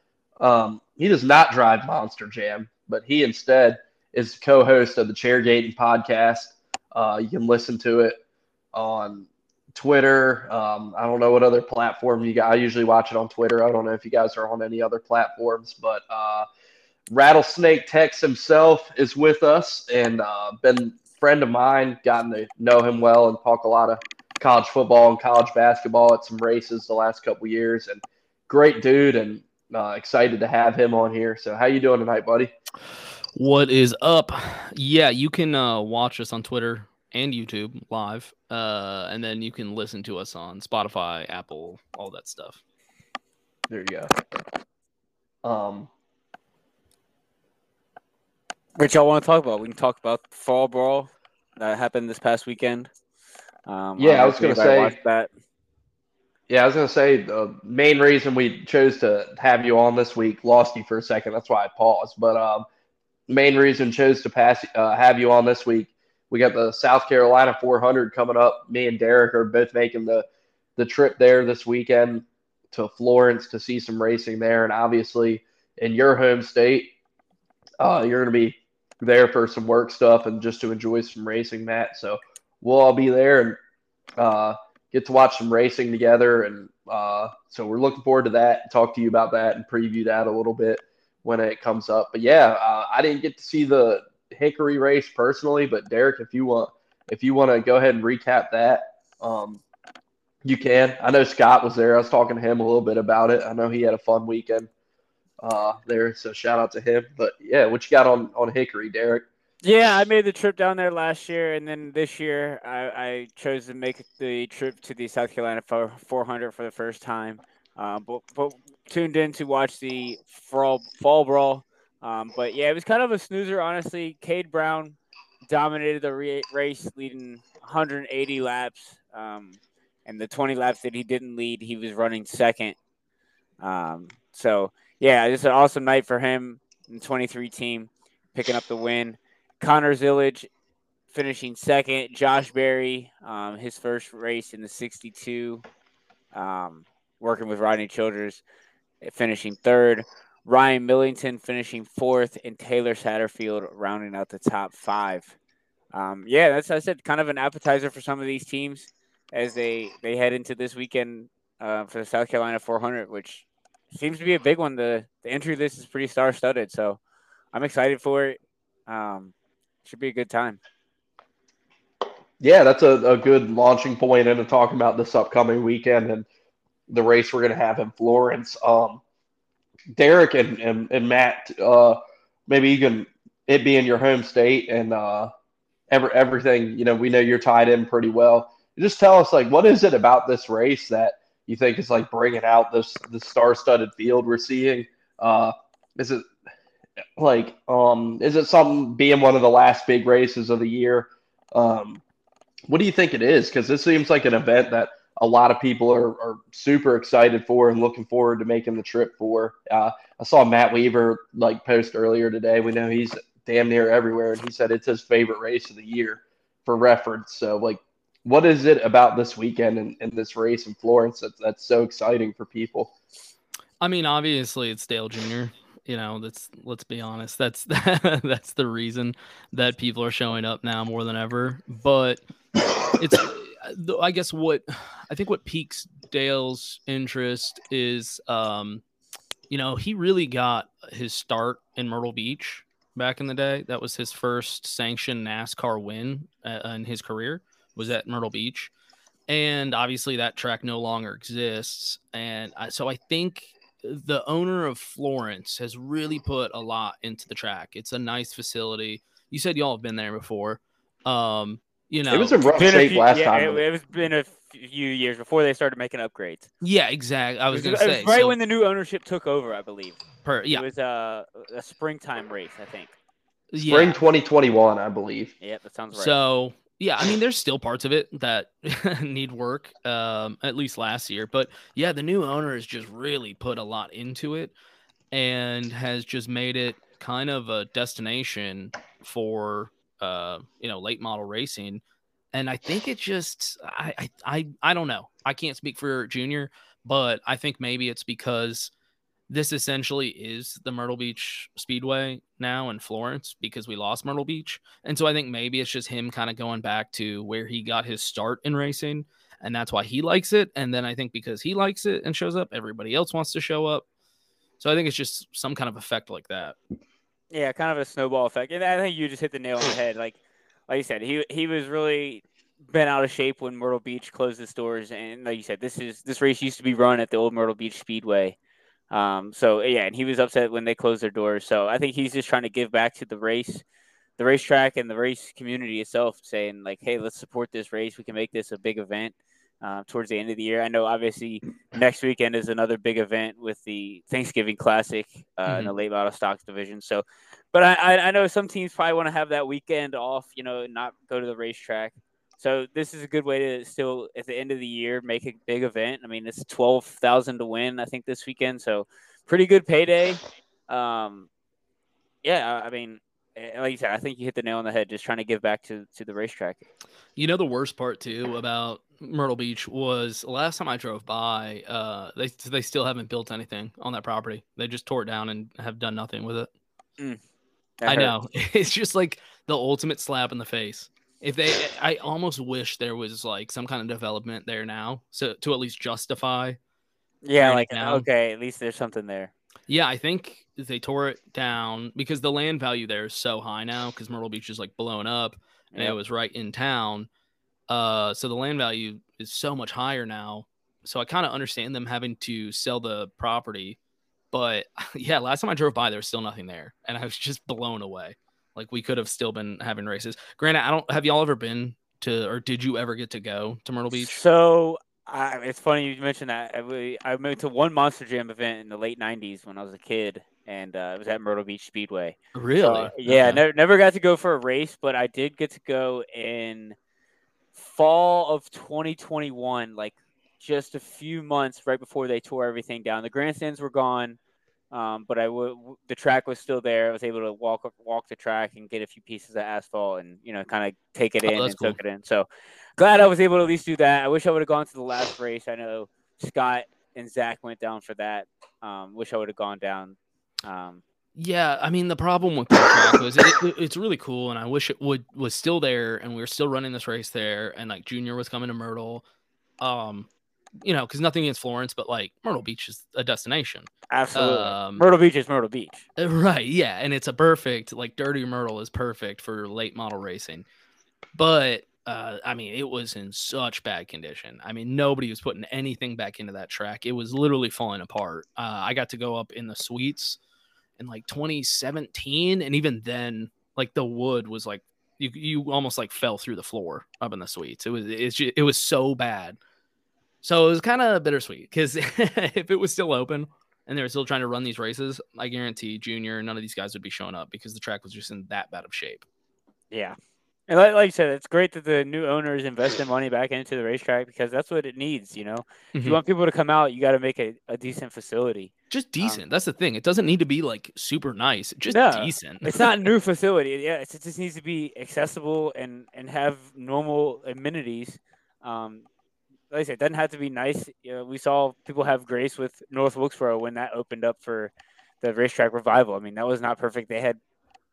Um, he does not drive Monster Jam, but he instead is co host of the Chairgaitin podcast. Uh, you can listen to it on Twitter. Um, I don't know what other platform you got. I usually watch it on Twitter. I don't know if you guys are on any other platforms, but uh, Rattlesnake Tex himself is with us and uh, been friend of mine. Gotten to know him well and talk a lot of college football and college basketball at some races the last couple years. And great dude, and uh, excited to have him on here. So, how you doing tonight, buddy? What is up? Yeah, you can uh, watch us on Twitter and YouTube live. Uh, and then you can listen to us on Spotify, Apple, all that stuff. There you go. Um, Rich, y'all want to talk about? We can talk about fall brawl that happened this past weekend. Um, yeah, I was going to say that. Yeah, I was going to say the main reason we chose to have you on this week lost you for a second. That's why I paused. But um, main reason chose to pass uh, have you on this week we got the South Carolina 400 coming up. Me and Derek are both making the the trip there this weekend to Florence to see some racing there, and obviously in your home state, uh, you're going to be there for some work stuff and just to enjoy some racing, Matt. So we'll all be there and uh, get to watch some racing together, and uh, so we're looking forward to that. Talk to you about that and preview that a little bit when it comes up. But yeah, uh, I didn't get to see the Hickory race personally, but Derek, if you want, if you want to go ahead and recap that, um, you can. I know Scott was there. I was talking to him a little bit about it. I know he had a fun weekend uh, there, so shout out to him. But yeah, what you got on on Hickory, Derek? Yeah, I made the trip down there last year, and then this year I, I chose to make the trip to the South Carolina 400 for the first time. Uh, but, but tuned in to watch the fall, fall brawl um, but yeah, it was kind of a snoozer, honestly. Kade Brown dominated the re- race, leading 180 laps. Um, and the 20 laps that he didn't lead, he was running second. Um, so yeah, just an awesome night for him and 23 team picking up the win. Connor Zilisch finishing second. Josh Berry, um, his first race in the 62, um, working with Rodney Childers, finishing third. Ryan Millington finishing fourth, and Taylor Satterfield rounding out the top five. Um, yeah, that's I said, kind of an appetizer for some of these teams as they they head into this weekend uh, for the South Carolina 400, which seems to be a big one. The the entry list is pretty star studded, so I'm excited for it. Um, should be a good time. Yeah, that's a, a good launching point into talking about this upcoming weekend and the race we're going to have in Florence. Um, Derek and, and, and Matt, uh, maybe you can, it being your home state and uh, every, everything, you know, we know you're tied in pretty well. Just tell us, like, what is it about this race that you think is like bringing out this the star-studded field we're seeing? Uh, is it like, um, is it something being one of the last big races of the year? Um, what do you think it is? Because this seems like an event that a lot of people are, are super excited for and looking forward to making the trip for. Uh, I saw Matt Weaver like post earlier today. We know he's damn near everywhere, and he said it's his favorite race of the year for reference. So, like, what is it about this weekend and, and this race in Florence that's, that's so exciting for people? I mean, obviously, it's Dale Jr. You know, that's let's be honest. That's that's the reason that people are showing up now more than ever. But it's I guess what I think what piques Dale's interest is, um, you know, he really got his start in Myrtle Beach back in the day. That was his first sanctioned NASCAR win uh, in his career. Was at Myrtle Beach, and obviously that track no longer exists. And I, so I think the owner of Florence has really put a lot into the track. It's a nice facility. You said y'all have been there before. Um, you know, it was a rough Been a shape few- last yeah, time. It, it was been a few years before they started making upgrades. yeah, exactly. I was It gonna say right so when the new ownership took over, I believe. per, yeah, It was a, a springtime race, I think. Spring yeah. 2021, I believe. Yeah, that sounds right. So yeah, I mean, there's still parts of it that need work, um, at least last year. But yeah, the new owner has just really put a lot into it and has just made it kind of a destination for uh, you know, late model racing. And I think it just I, I I I don't know. I can't speak for Junior, but I think maybe it's because this essentially is the Myrtle Beach Speedway now in Florence because we lost Myrtle Beach. And so I think maybe it's just him kind of going back to where he got his start in racing. And that's why he likes it. And then I think because he likes it and shows up, everybody else wants to show up. So I think it's just some kind of effect like that. Yeah, kind of a snowball effect. And I think you just hit the nail on the head. Like, like you said, he he was really been out of shape when Myrtle Beach closed its doors. And like you said, this is this race used to be run at the old Myrtle Beach Speedway. Um, so yeah, and he was upset when they closed their doors. So I think he's just trying to give back to the race, the racetrack, and the race community itself, saying like, hey, let's support this race. We can make this a big event. Uh, towards the end of the year, I know obviously next weekend is another big event with the Thanksgiving Classic uh, in the late model stocks division. So, but I, I, know some teams probably want to have that weekend off, you know, not go to the racetrack. So this is a good way to still at the end of the year make a big event. I mean, it's twelve thousand to win, I think, this weekend. So pretty good payday. Um, yeah, I mean, eh, like you said, I think you hit the nail on the head. Just trying to give back to to the racetrack. You know the worst part too about Myrtle Beach was last time I drove by, uh, they they still haven't built anything on that property. They just tore it down and have done nothing with it. That I hurt. know it's just like the ultimate slap in the face. If they, I almost wish there was like some kind of development there now, so to at least justify. Yeah, like down. okay, at least there's something there. Yeah, I think they tore it down because the land value there is so high now because Myrtle Beach is like blown up and Yep. it was right in town. Uh, so the land value is so much higher now. So I kind of understand them having to sell the property, but yeah, last time I drove by, there was still nothing there, and I was just blown away. Like we could have still been having races. Granted, I don't have y'all ever been to, or did you ever get to go to Myrtle Beach? So I, it's funny you mentioned that. I, I moved to one Monster Jam event in the late '90s when I was a kid, and uh, it was at Myrtle Beach Speedway. Really? So, yeah, Okay. never never got to go for a race, but I did get to go in fall of 2021, like just a few months right before they tore everything down. The grandstands were gone. Um, but I would the track was still there. I was able to walk walk the track and get a few pieces of asphalt and you know kind of take it Oh, in and cool. took it in. So glad I was able to at least do that. I wish I would have gone to the last race. I know Scott and Zach went down for that. Um, wish I would have gone down. Um, Yeah, I mean the problem with that track was it, it- it's really cool, and I wish it would was still there, and we were still running this race there, and like Junior was coming to Myrtle, um, you know, because nothing against Florence, but like Myrtle Beach is a destination, absolutely. Um, Myrtle Beach is Myrtle Beach. Right? Yeah, and it's a perfect like Dirty Myrtle is perfect for late model racing, but uh, I mean it was in such bad condition. I mean nobody was putting anything back into that track. It was literally falling apart. Uh, I got to go up in the suites in like 2017, and even then, like the wood was like you you almost like fell through the floor up in the suites. It was it's ju- it was so bad. So it was kind of bittersweet because if it was still open and they were still trying to run these races, I guarantee Junior none of these guys would be showing up because the track was just in that bad of shape. Yeah. And like, like you said, it's great that the new owners invested money back into the racetrack because that's what it needs. You know, if you Mhm. want people to come out, you got to make a, a decent facility. Just decent. That's the thing. It doesn't need to be like super nice. Just No, decent. It's not a new facility. Yeah, it's, it just needs to be accessible and and have normal amenities. Um, like I said, it doesn't have to be nice. You know, we saw people have grace with North Wilkesboro when that opened up for the racetrack revival. I mean, that was not perfect. They had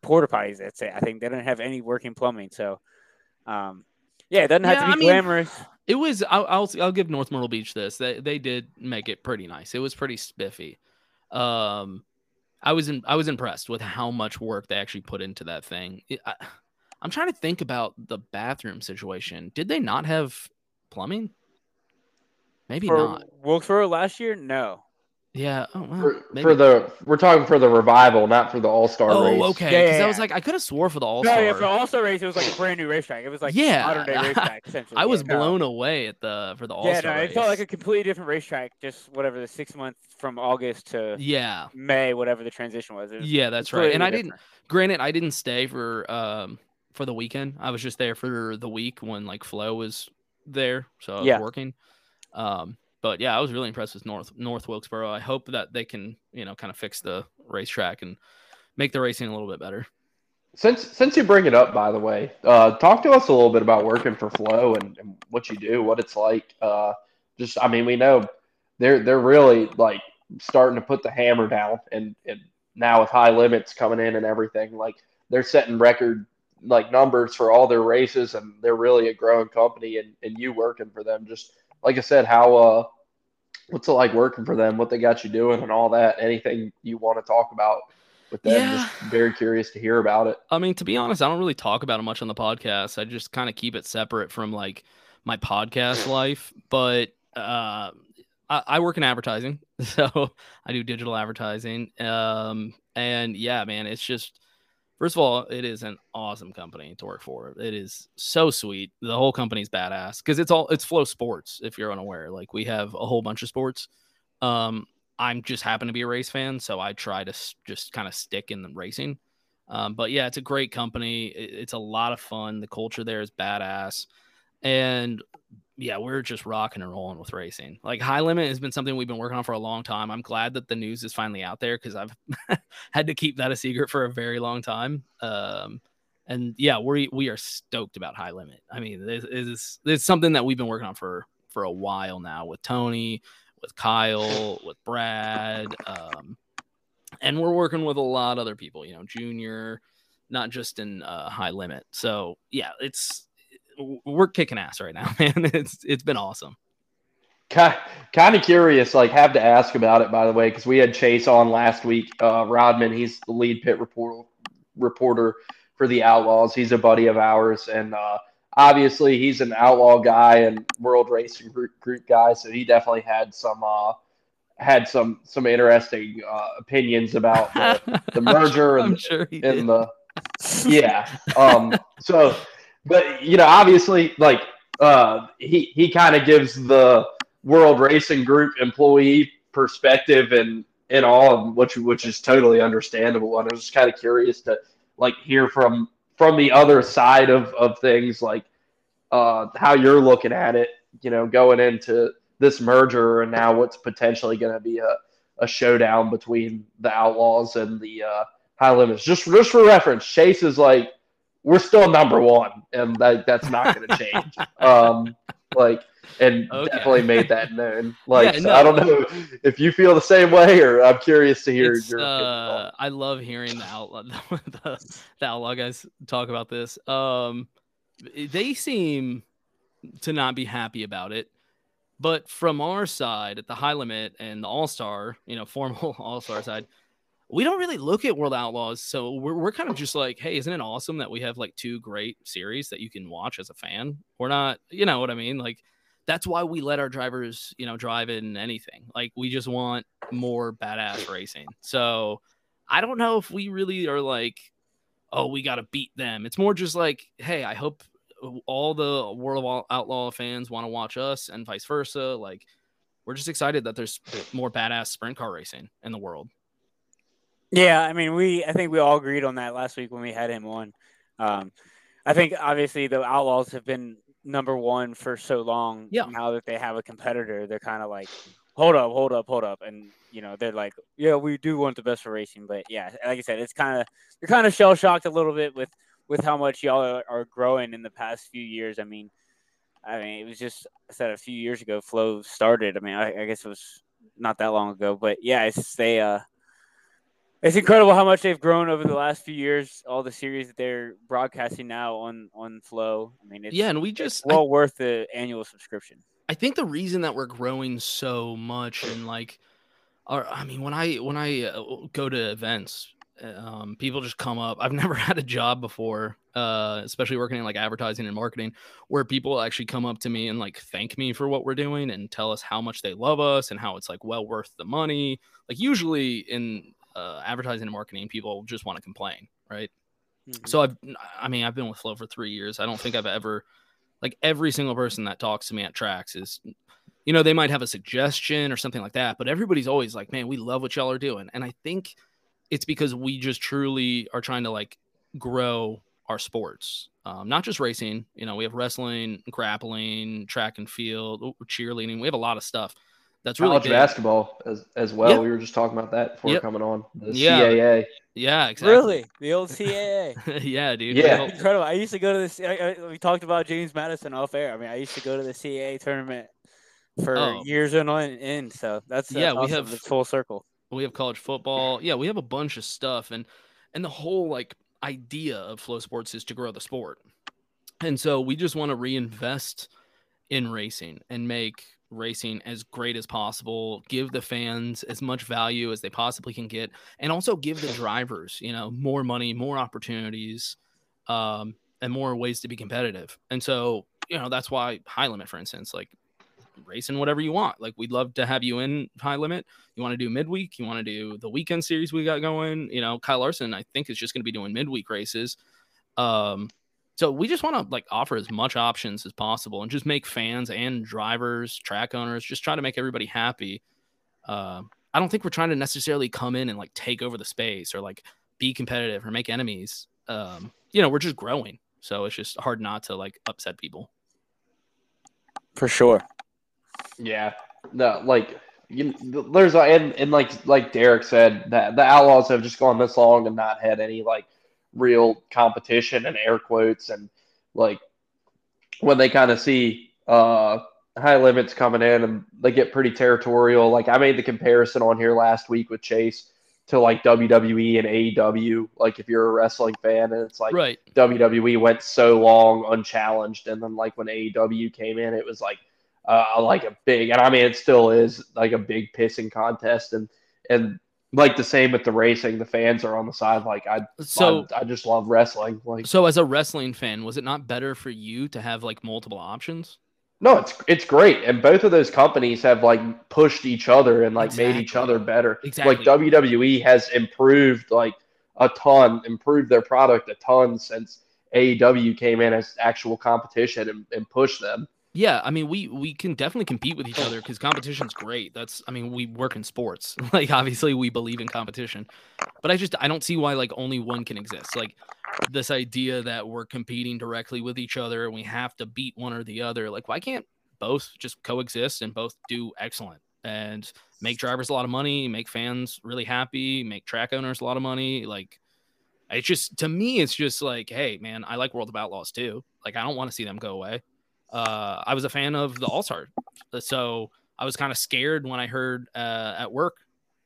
porta potties. That's it. I think they didn't have any working plumbing. So, um, yeah, it doesn't have Yeah, to be I mean, glamorous. It was. I'll, I'll I'll give North Myrtle Beach this. They they did make it pretty nice. It was pretty spiffy. Um, I was in, I was impressed with how much work they actually put into that thing. It- I, I'm trying to think about the bathroom situation. Did they not have plumbing? Maybe For not. Wilkesboro last year, no. Yeah. Oh, well, For, for the we're talking for the revival, not for the All Star oh, race. okay. Because yeah, I was like, I could have swore for the All No, Star. yeah, for All Star race, it was like a brand new racetrack. It was like Yeah, modern day racetrack essentially. I was Yeah, no. blown away at the for the All Yeah, Star no, race. it felt like a completely different racetrack. Just whatever the six months from August to yeah. May, whatever the transition was. It was Yeah, that's right. And I completely didn't. Granted, I didn't stay for um for the weekend. I was just there for the week when like Flo was there, so I was Yeah. working. Um, but yeah, I was really impressed with North North Wilkesboro. I hope that they can you know kind of fix the racetrack and make the racing a little bit better. Since since you bring it up, by the way, uh, talk to us a little bit about working for Flo and, and what you do, what it's like. Uh, just, I mean, we know they're they're really like starting to put the hammer down, and and now with high limits coming in and everything, like they're setting record like numbers for all their races, and they're really a growing company. And and you working for them, just like I said, how uh, what's it like working for them? What they got you doing, and all that. Anything you want to talk about with them? Yeah. Just very curious to hear about it. I mean, to be honest, I don't really talk about it much on the podcast. I just kind of keep it separate from like my podcast life. But uh, I, I work in advertising, so I do digital advertising. Um, and yeah, man, it's just first of all, it is an awesome company to work for. It is so sweet. The whole company's badass because it's all it's Flo Sports. If you're unaware, like we have a whole bunch of sports. Um, I'm just happen to be a race fan, so I try to s- just kind of stick in the racing. Um, but yeah, it's a great company. It- it's a lot of fun. The culture there is badass. And yeah, we're just rocking and rolling with racing. Like High Limit has been something we've been working on for a long time. I'm glad that the news is finally out there because I've had to keep that a secret for a very long time. Um, and yeah, we we are stoked about High Limit. I mean, this is it's something that we've been working on for for a while now with Tony, with Kyle, with Brad. Um, and we're working with a lot of other people, you know, Junior, not just in uh, High Limit. So yeah, it's we're kicking ass right now, man. It's it's been awesome. Kind kind of curious, like have to ask about it by the way, because we had Chase on last week. Uh, Rodman, he's the lead pit reporter reporter for the Outlaws. He's a buddy of ours, and uh, obviously he's an outlaw guy and World Racing Group, group guy, so he definitely had some uh, had some some interesting uh, opinions about the, the merger I'm and sure he did. and the yeah. Um. So, but you know, obviously, like uh, he he kind of gives the World Racing Group employee perspective and and all, which which is totally understandable. And I was just kind of curious to like hear from from the other side of of things, like uh, how you're looking at it. You know, going into this merger and now what's potentially going to be a a showdown between the Outlaws and the uh, High Limits. Just just for reference, Chase is like we're still number one, and that that's not going to change. um, like and okay. definitely made that known. Like yeah, no, I don't know if you feel the same way, or I'm curious to hear your. Uh, I love hearing the outlaw the, the outlaw guys talk about this. Um, they seem to not be happy about it. But from our side at the high limit and the all star, you know, formal all star side, we don't really look at World Outlaws. So we're, we're kind of oh. just like, hey, isn't it awesome that we have like two great series that you can watch as a fan? We're not, you know what I mean? Like, that's why we let our drivers, you know, drive in anything. Like, we just want more badass racing. So I don't know if we really are like, oh, we got to beat them. It's more just like, hey, I hope uh, all the World Outlaw fans want to watch us and vice versa. Like, we're just excited that there's more badass sprint car racing in the world. Yeah, I mean, we I think we all agreed on that last week when we had him on. Um, I think obviously the Outlaws have been number one for so long. Yeah. Now that they have a competitor, they're kind of like, hold up, hold up, hold up, and you know they're like, yeah, we do want the best for racing, but yeah, like I said, it's kind of you're kind of shell shocked a little bit with with how much y'all are, are growing in the past few years. I mean, I mean, it was just I said a few years ago, Flo started. I mean, I, I guess it was not that long ago, but yeah, it's they uh it's incredible how much they've grown over the last few years. All the series that they're broadcasting now on on Flo. I mean, yeah, and we just well I, worth the annual subscription. I think the reason that we're growing so much and like, our, I mean, when I when I uh, go to events, um, people just come up. I've never had a job before, uh, especially working in like advertising and marketing, where people actually come up to me and like thank me for what we're doing and tell us how much they love us and how it's like well worth the money. Like usually in uh, advertising and marketing, people just want to complain, right? Mm-hmm. So I've, I mean, I've been with Flo for three years. I don't think I've ever, like, every single person that talks to me at tracks is, you know, they might have a suggestion or something like that, but everybody's always like, man, we love what y'all are doing. And I think it's because we just truly are trying to like grow our sports, um, not just racing. You know, we have wrestling, grappling, track and field, cheerleading. We have a lot of stuff that's really college basketball as as well. Yep. We were just talking about that before yep. coming on the yeah. CAA. Yeah, exactly. Really, the old CAA. yeah, dude. Yeah, incredible. I used to go to this. I, I, we talked about James Madison off air. I mean, I used to go to the CAA tournament for oh. years and on end. So that's, that's yeah. Awesome. We have it's full circle. We have college football. Yeah, we have a bunch of stuff, and and the whole like idea of Flo Sports is to grow the sport, and so we just want to reinvest in racing and make racing as great as possible, give the fans as much value as they possibly can get, and also give the drivers, you know, more money, more opportunities, um, and more ways to be competitive. And so, you know, that's why high limit, for instance, like racing whatever you want. Like we'd love to have you in high limit. You want to do midweek, you want to do the weekend series we got going. You know, Kyle Larson, I think, is just going to be doing midweek races. Um, so we just want to like offer as much options as possible and just make fans and drivers, track owners, just try to make everybody happy. Uh, I don't think we're trying to necessarily come in and like take over the space or like be competitive or make enemies. Um, you know, we're just growing, so it's just hard not to like upset people. For sure. Yeah. No, like you, there's a, and, and like like Derek said that the Outlaws have just gone this long and not had any like real competition and air quotes and like when they kind of see uh high limits coming in and they get pretty territorial like i made the comparison on here last week with chase to like wwe and aew like if you're a wrestling fan and it's like right. wwe went so long unchallenged and then like when aew came in it was like uh, like a big and i mean it still is like a big pissing contest and and like the same with the racing. The fans are on the side. Like i so I, I, just love wrestling. Like so as a wrestling fan was it not better for you to have like multiple options? No it's it's great. And both of those companies have like pushed each other and like exactly. made each other better. Exactly. like wwe has improved like a ton improved their product a ton since aew came in as actual competition and, and pushed them yeah, I mean, we we can definitely compete with each other because competition's great. That's, I mean, we work in sports. like, obviously, we believe in competition, but I just I don't see why like only one can exist. Like this idea that we're competing directly with each other and we have to beat one or the other. Like, why can't both just coexist and both do excellent? and make drivers a lot of money, make fans really happy, make track owners a lot of money. Like, it's just to me, it's just like, hey, man, I like World of Outlaws too. Like, I don't want to see them go away. Uh, I was a fan of the All Star, so I was kind of scared when I heard uh, at work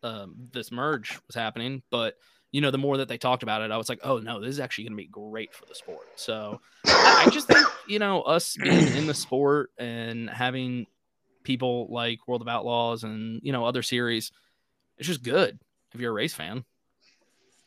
um, this merge was happening, but you know, the more that they talked about it, I was like, oh no, this is actually going to be great for the sport. So I, I just think, you know, us being in the sport and having people like World of Outlaws and, you know, other series, it's just good if you're a race fan.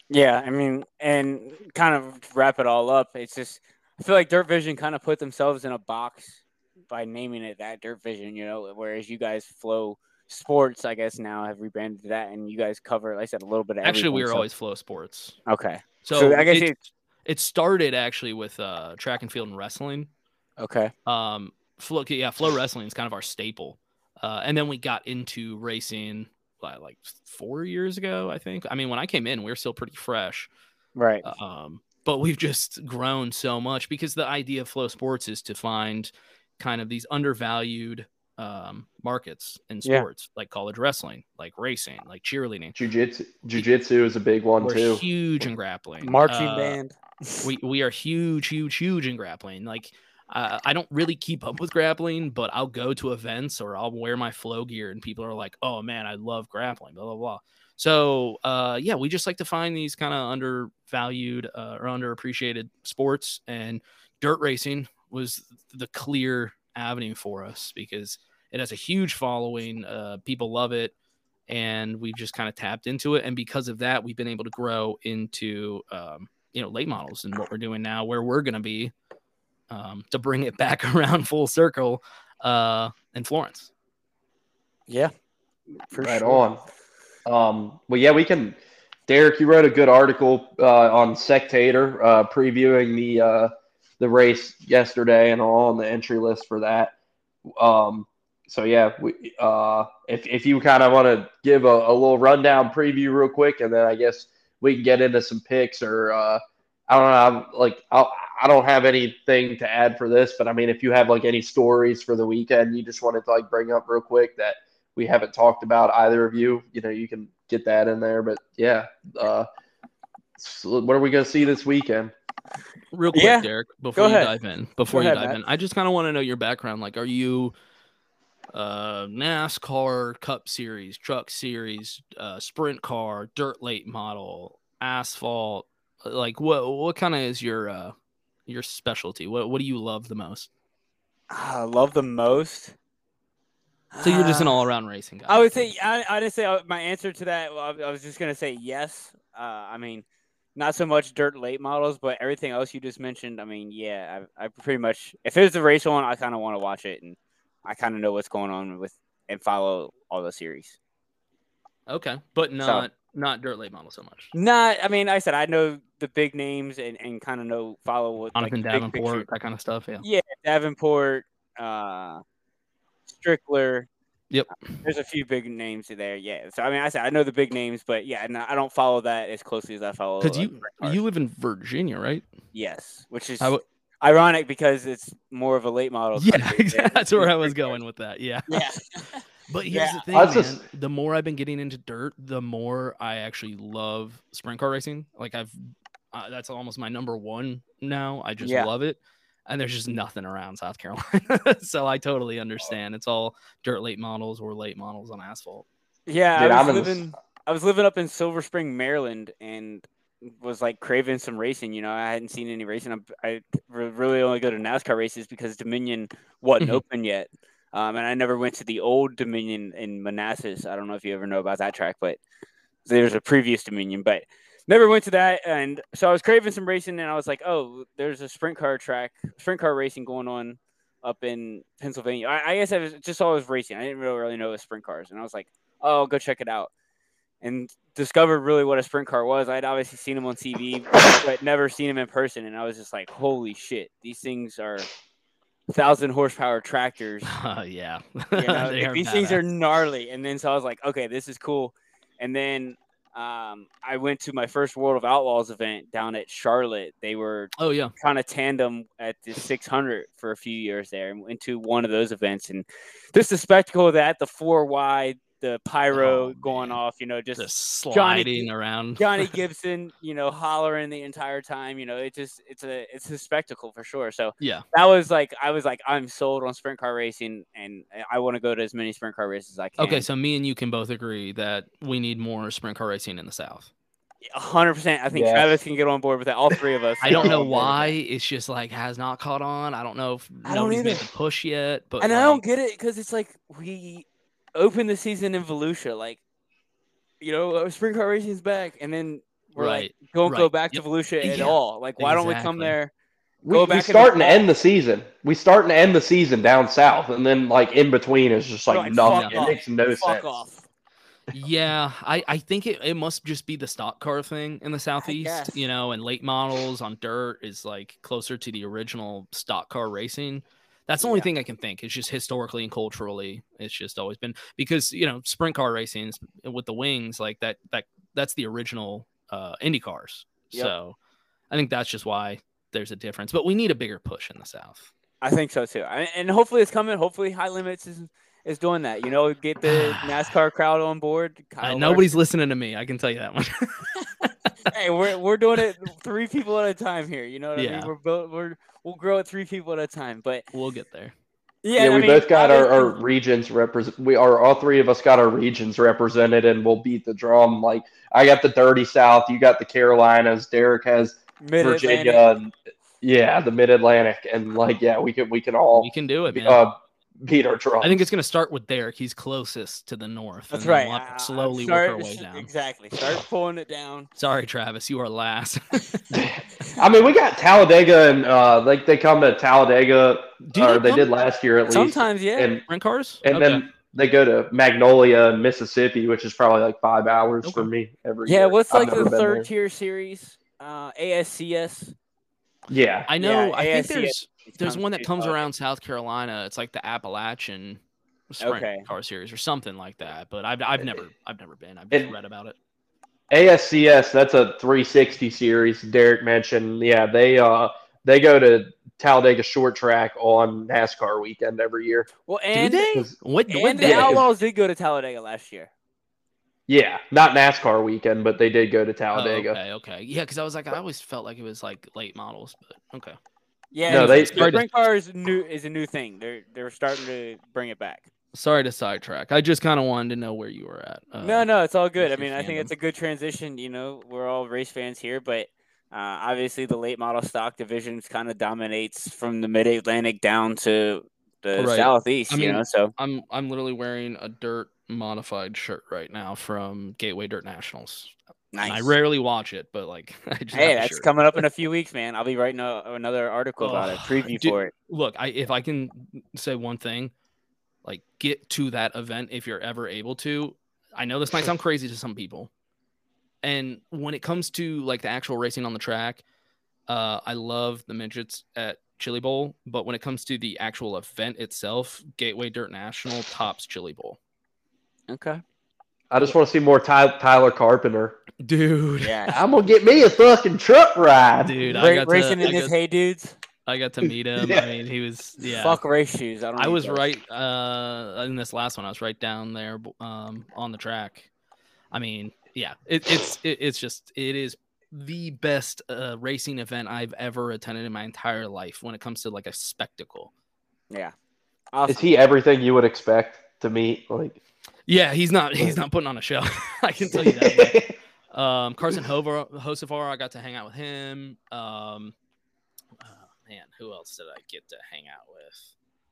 Yeah, I mean, and kind of wrap it all up, it's just I feel like Dirt Vision kind of put themselves in a box by naming it that Dirt Vision, you know, whereas you guys Flo sports, I guess now have rebranded that, and you guys cover, like I said, a little bit of. Actually, we were so. always Flo Sports. Okay, so, so I guess it, it, started actually with uh, track and field and wrestling. okay, Um, Flo, yeah, Flo Wrestling is kind of our staple, uh, and then we got into racing uh, like four years ago, I think. I mean, when I came in, we were still pretty fresh. right, Um, but we've just grown so much because the idea of Flo Sports is to find kind of these undervalued um, markets in Yeah. sports, like college wrestling, like racing, like cheerleading. Jiu-jitsu, jiu-jitsu is a big one We're too. huge in grappling. marching Uh, band. we we are huge, huge, huge in grappling. Like uh, I don't really keep up with grappling, but I'll go to events or I'll wear my Flo gear, and people are like, "Oh man, I love grappling." Blah blah blah. So uh, yeah, we just like to find these kind of undervalued uh, or underappreciated sports, and dirt racing was the clear avenue for us because it has a huge following. Uh, people love it. And we've just kind of tapped into it. And because of that, we've been able to grow into um, you know late models and what we're doing now where we're going to be um, to bring it back around full circle uh, in florence Yeah, for right sure. on. Um, well, yeah, we can. Derek, you wrote a good article uh, on Sectator, uh, previewing the uh, the race yesterday and all on the entry list for that. Um, so yeah, we, uh, if if you kind of want to give a, a little rundown preview real quick, and then I guess we can get into some picks or uh, I don't know, I'm, like I'll, I don't have anything to add for this, but I mean, if you have like any stories for the weekend you just wanted to like bring up real quick that we haven't talked about either of you, you know, you can get that in there. But yeah, uh, so what are we gonna see this weekend? real quick Yeah, derek before you ahead. dive in before you ahead, dive Matt. in i just kind of want to know your background like are you uh nascar cup series truck series uh sprint car dirt late model asphalt like what what kind of is your uh your specialty what what do you love the most I love the most. So you're just an Ah. all-around racing guy I would say I I would say uh, my answer to that. well, I was just gonna say yes. Uh, I mean, not so much dirt late models, but everything else you just mentioned. I mean, yeah, I, I pretty much if it's a race one, I kind of want to watch it, and I kind of know what's going on with and follow all the series. okay but not not dirt late model so much Not, I mean, I said I know the big names and, and kind of know follow what like, Jonathan big Davenport, that kind of stuff. Yeah. Yeah, Davenport, uh, Strickler. Yep. There's a few big names there. Yeah. So I mean, I said I know the big names, but yeah, no, I don't follow that as closely as I follow. Because like, you sprint you live in Virginia, right? yes, which is I w- ironic because it's more of a late model. Yeah, country that's where I was going with that. Yeah. Yeah. But here's Yeah. the thing, That's man. just- The more I've been getting into dirt, the more I actually love sprint car racing. Like I've, uh, that's almost my number one now. I just Yeah. love it. And there's just nothing around South Carolina, so I totally understand. It's all dirt late models or late models on asphalt. Yeah, Dude, I I'm was in living. I was living up in Silver Spring, Maryland, and was like craving some racing. You know, I hadn't seen any racing. I'm- I really only go to NASCAR races because Dominion wasn't Mhm. open yet, um, and I never went to the old Dominion in Manassas. I don't know if you ever know about that track, but there's a previous Dominion, but never went to that. And so I was craving some racing, and I was like, oh, there's a sprint car track, sprint car racing going on up in Pennsylvania. I, I guess I was just always racing. I didn't really, really know it was sprint cars, and I was like, oh, I'll go check it out. And discovered really what a sprint car was. I'd obviously seen them on TV, but never seen them in person. And I was just like, holy shit, these things are thousand horsepower tractors. Uh, yeah, You know, these things are gnarly. And then so I was like, okay, this is cool. And then um, I went to my first World of Outlaws event down at Charlotte. They were Oh yeah. kind of tandem at the 600 for a few years there and went to one of those events. And just the spectacle of that, the four wide, the pyro Oh, going off, you know, just Just Johnny- sliding around. Johnny Gibson, you know, hollering the entire time. You know, it just it's a it's a spectacle for sure. So Yeah. that was like I was like I'm sold on sprint car racing, and I want to go to as many sprint car races as I can. Okay, so me and you can both agree that we need more sprint car racing in the South. hundred percent. I think Yes. Travis can get on board with that. All three of us. I don't know can get on board with why. It's just like has not caught on. I don't know if I don't nobody's made the push yet. But and I don't get it because it's like we opened the season in Volusia, like you know, uh, spring sprint car racing's back, and then we're Right, like, don't go back yep. to Volusia at Yeah, all. Like, why don't we come there? We, Go we back in start and fall. end the season. We start and end the season down south, and then like in between is just like, Like, nothing. fuck It off. makes no Fuck sense. off. yeah, I, I think it, it must just be the stock car thing in the southeast, you know, and late models on dirt is like closer to the original stock car racing. That's the only Yeah. thing I can think. It's just historically and culturally, it's just always been because you know sprint car racing with the wings like that that that's the original uh, Indy cars. Yep. So I think that's just why there's a difference. But we need a bigger push in the south. I think so too, I, and hopefully it's coming. Hopefully, High Limits is is doing that. You know, get the NASCAR crowd on board. Uh, nobody's listening to me. I can tell you that one. Larson- Hey, we're we're doing it three people at a time here. You know what I mean? We're built. We're we'll grow it three people at a time. But we'll get there. yeah, Yeah, I we mean, both got our, our regions represent. We are all three of us got our regions represented, and we'll beat the drum. Like I got the dirty South, you got the Carolinas, Derek has Mid-Atlantic. Virginia, and yeah, the Mid Atlantic, and like yeah, we can we can all We can do it, man. uh, beat our drum. I think it's going to start with Derek. He's closest to the north. That's right. we'll have to I- I- slowly start- work our way down. Exactly. Start pulling it down. Sorry, Travis, you are last. I mean, we got Talladega, and uh, like they come to Talladega, Do or they they did last year at least. Sometimes, yeah. and Rent cars? and Okay. then they go to Magnolia and Mississippi, which is probably like five hours for me every year. yeah. year. What's I've like the third there. tier series? Uh, ASCS. Yeah, I know. yeah, I think ASCS there's there's one that comes Talladega. around South Carolina. It's like the Appalachian Sprint Okay. Car Series or something like that. But I've I've never I've never been. I've just read about it. ASCS. That's a 360 series. Derek mentioned. Yeah, they uh they go to Talladega Short Track on NASCAR weekend every year. Well, Do and they? What? and what the day? Outlaws did go to Talladega last year. Yeah, not NASCAR weekend, but they did go to Oh, Talladega. okay, okay. Yeah, because I was like, I always felt like it was like late models, but okay. Yeah, No, they- to- sprint car is new is a new thing. They're they're starting to bring it back. Sorry to sidetrack. I just kind of wanted to know where you were at. Uh, no, no, it's all good. I mean, I think it's a good transition. You know, we're all race fans here, but uh, obviously the late model stock divisions kind of dominates from the mid Atlantic down to the Right. southeast. I you mean, know, so I'm I'm literally wearing a dirt modified shirt right now from Gateway Dirt Nationals. And I rarely watch it, but like I just Hey, that's shirt. coming up in a few weeks, man. I'll be writing a, another article about it, Oh, preview dude, for it. Look, I if I can say one thing, like get to that event if you're ever able to. I know this might sound crazy to some people. And when it comes to like the actual racing on the track, uh, I love the midgets at Chili Bowl, but when it comes to the actual event itself, Gateway Dirt National tops Chili Bowl. Okay. I just want to see more Ty- Tyler Carpenter. Dude, Yeah. I'm gonna get me a fucking truck ride. dude, I got racing to, in I his got, hey dudes. I got to meet him. Yeah. I mean, he was yeah. Fuck race shoes. I don't. I was those. right uh in this last one. I was right down there um on the track. I mean, yeah, it, it's it, it's just it is the best uh, racing event I've ever attended in my entire life when it comes to like a spectacle. Yeah. Awesome. Is he everything you would expect to meet? Like, Yeah, he's not he's not putting on a show. I can tell you that. Um, Carson Hover, Hocevar, I got to hang out with him. Um, oh, man, who else did I get to hang out with?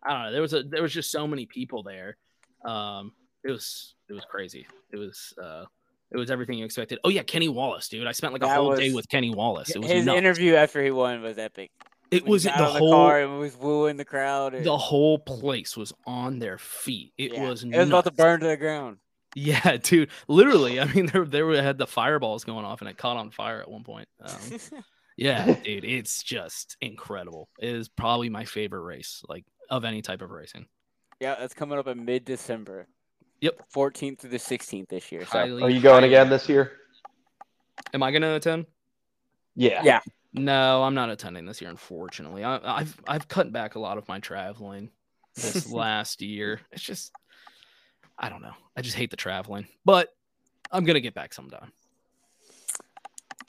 I don't know. There was a there was just so many people there. Um, it was it was crazy. It was uh, it was everything you expected. Oh yeah, Kenny Wallace, dude. I spent like a That whole day with Kenny Wallace. It was His nuts. interview after he won was epic. It was got the whole car and was wooing the crowd. and- the whole place was on their feet. It yeah, was It was about to burn to the ground. Yeah, dude. Literally, I mean, there there were had the fireballs going off, and it caught on fire at one point. Um, yeah, dude, it's just incredible. It is probably my favorite race, like of any type of racing. yeah, that's coming up in mid December. Yep. 14th through the 16th this year. So Highly, Are you going highly- again this year? Am I gonna attend? Yeah. Yeah. No, I'm not attending this year, unfortunately. I, I've I've cut back a lot of my traveling this last year. It's just I don't know. I just hate the traveling, but I'm gonna get back sometime.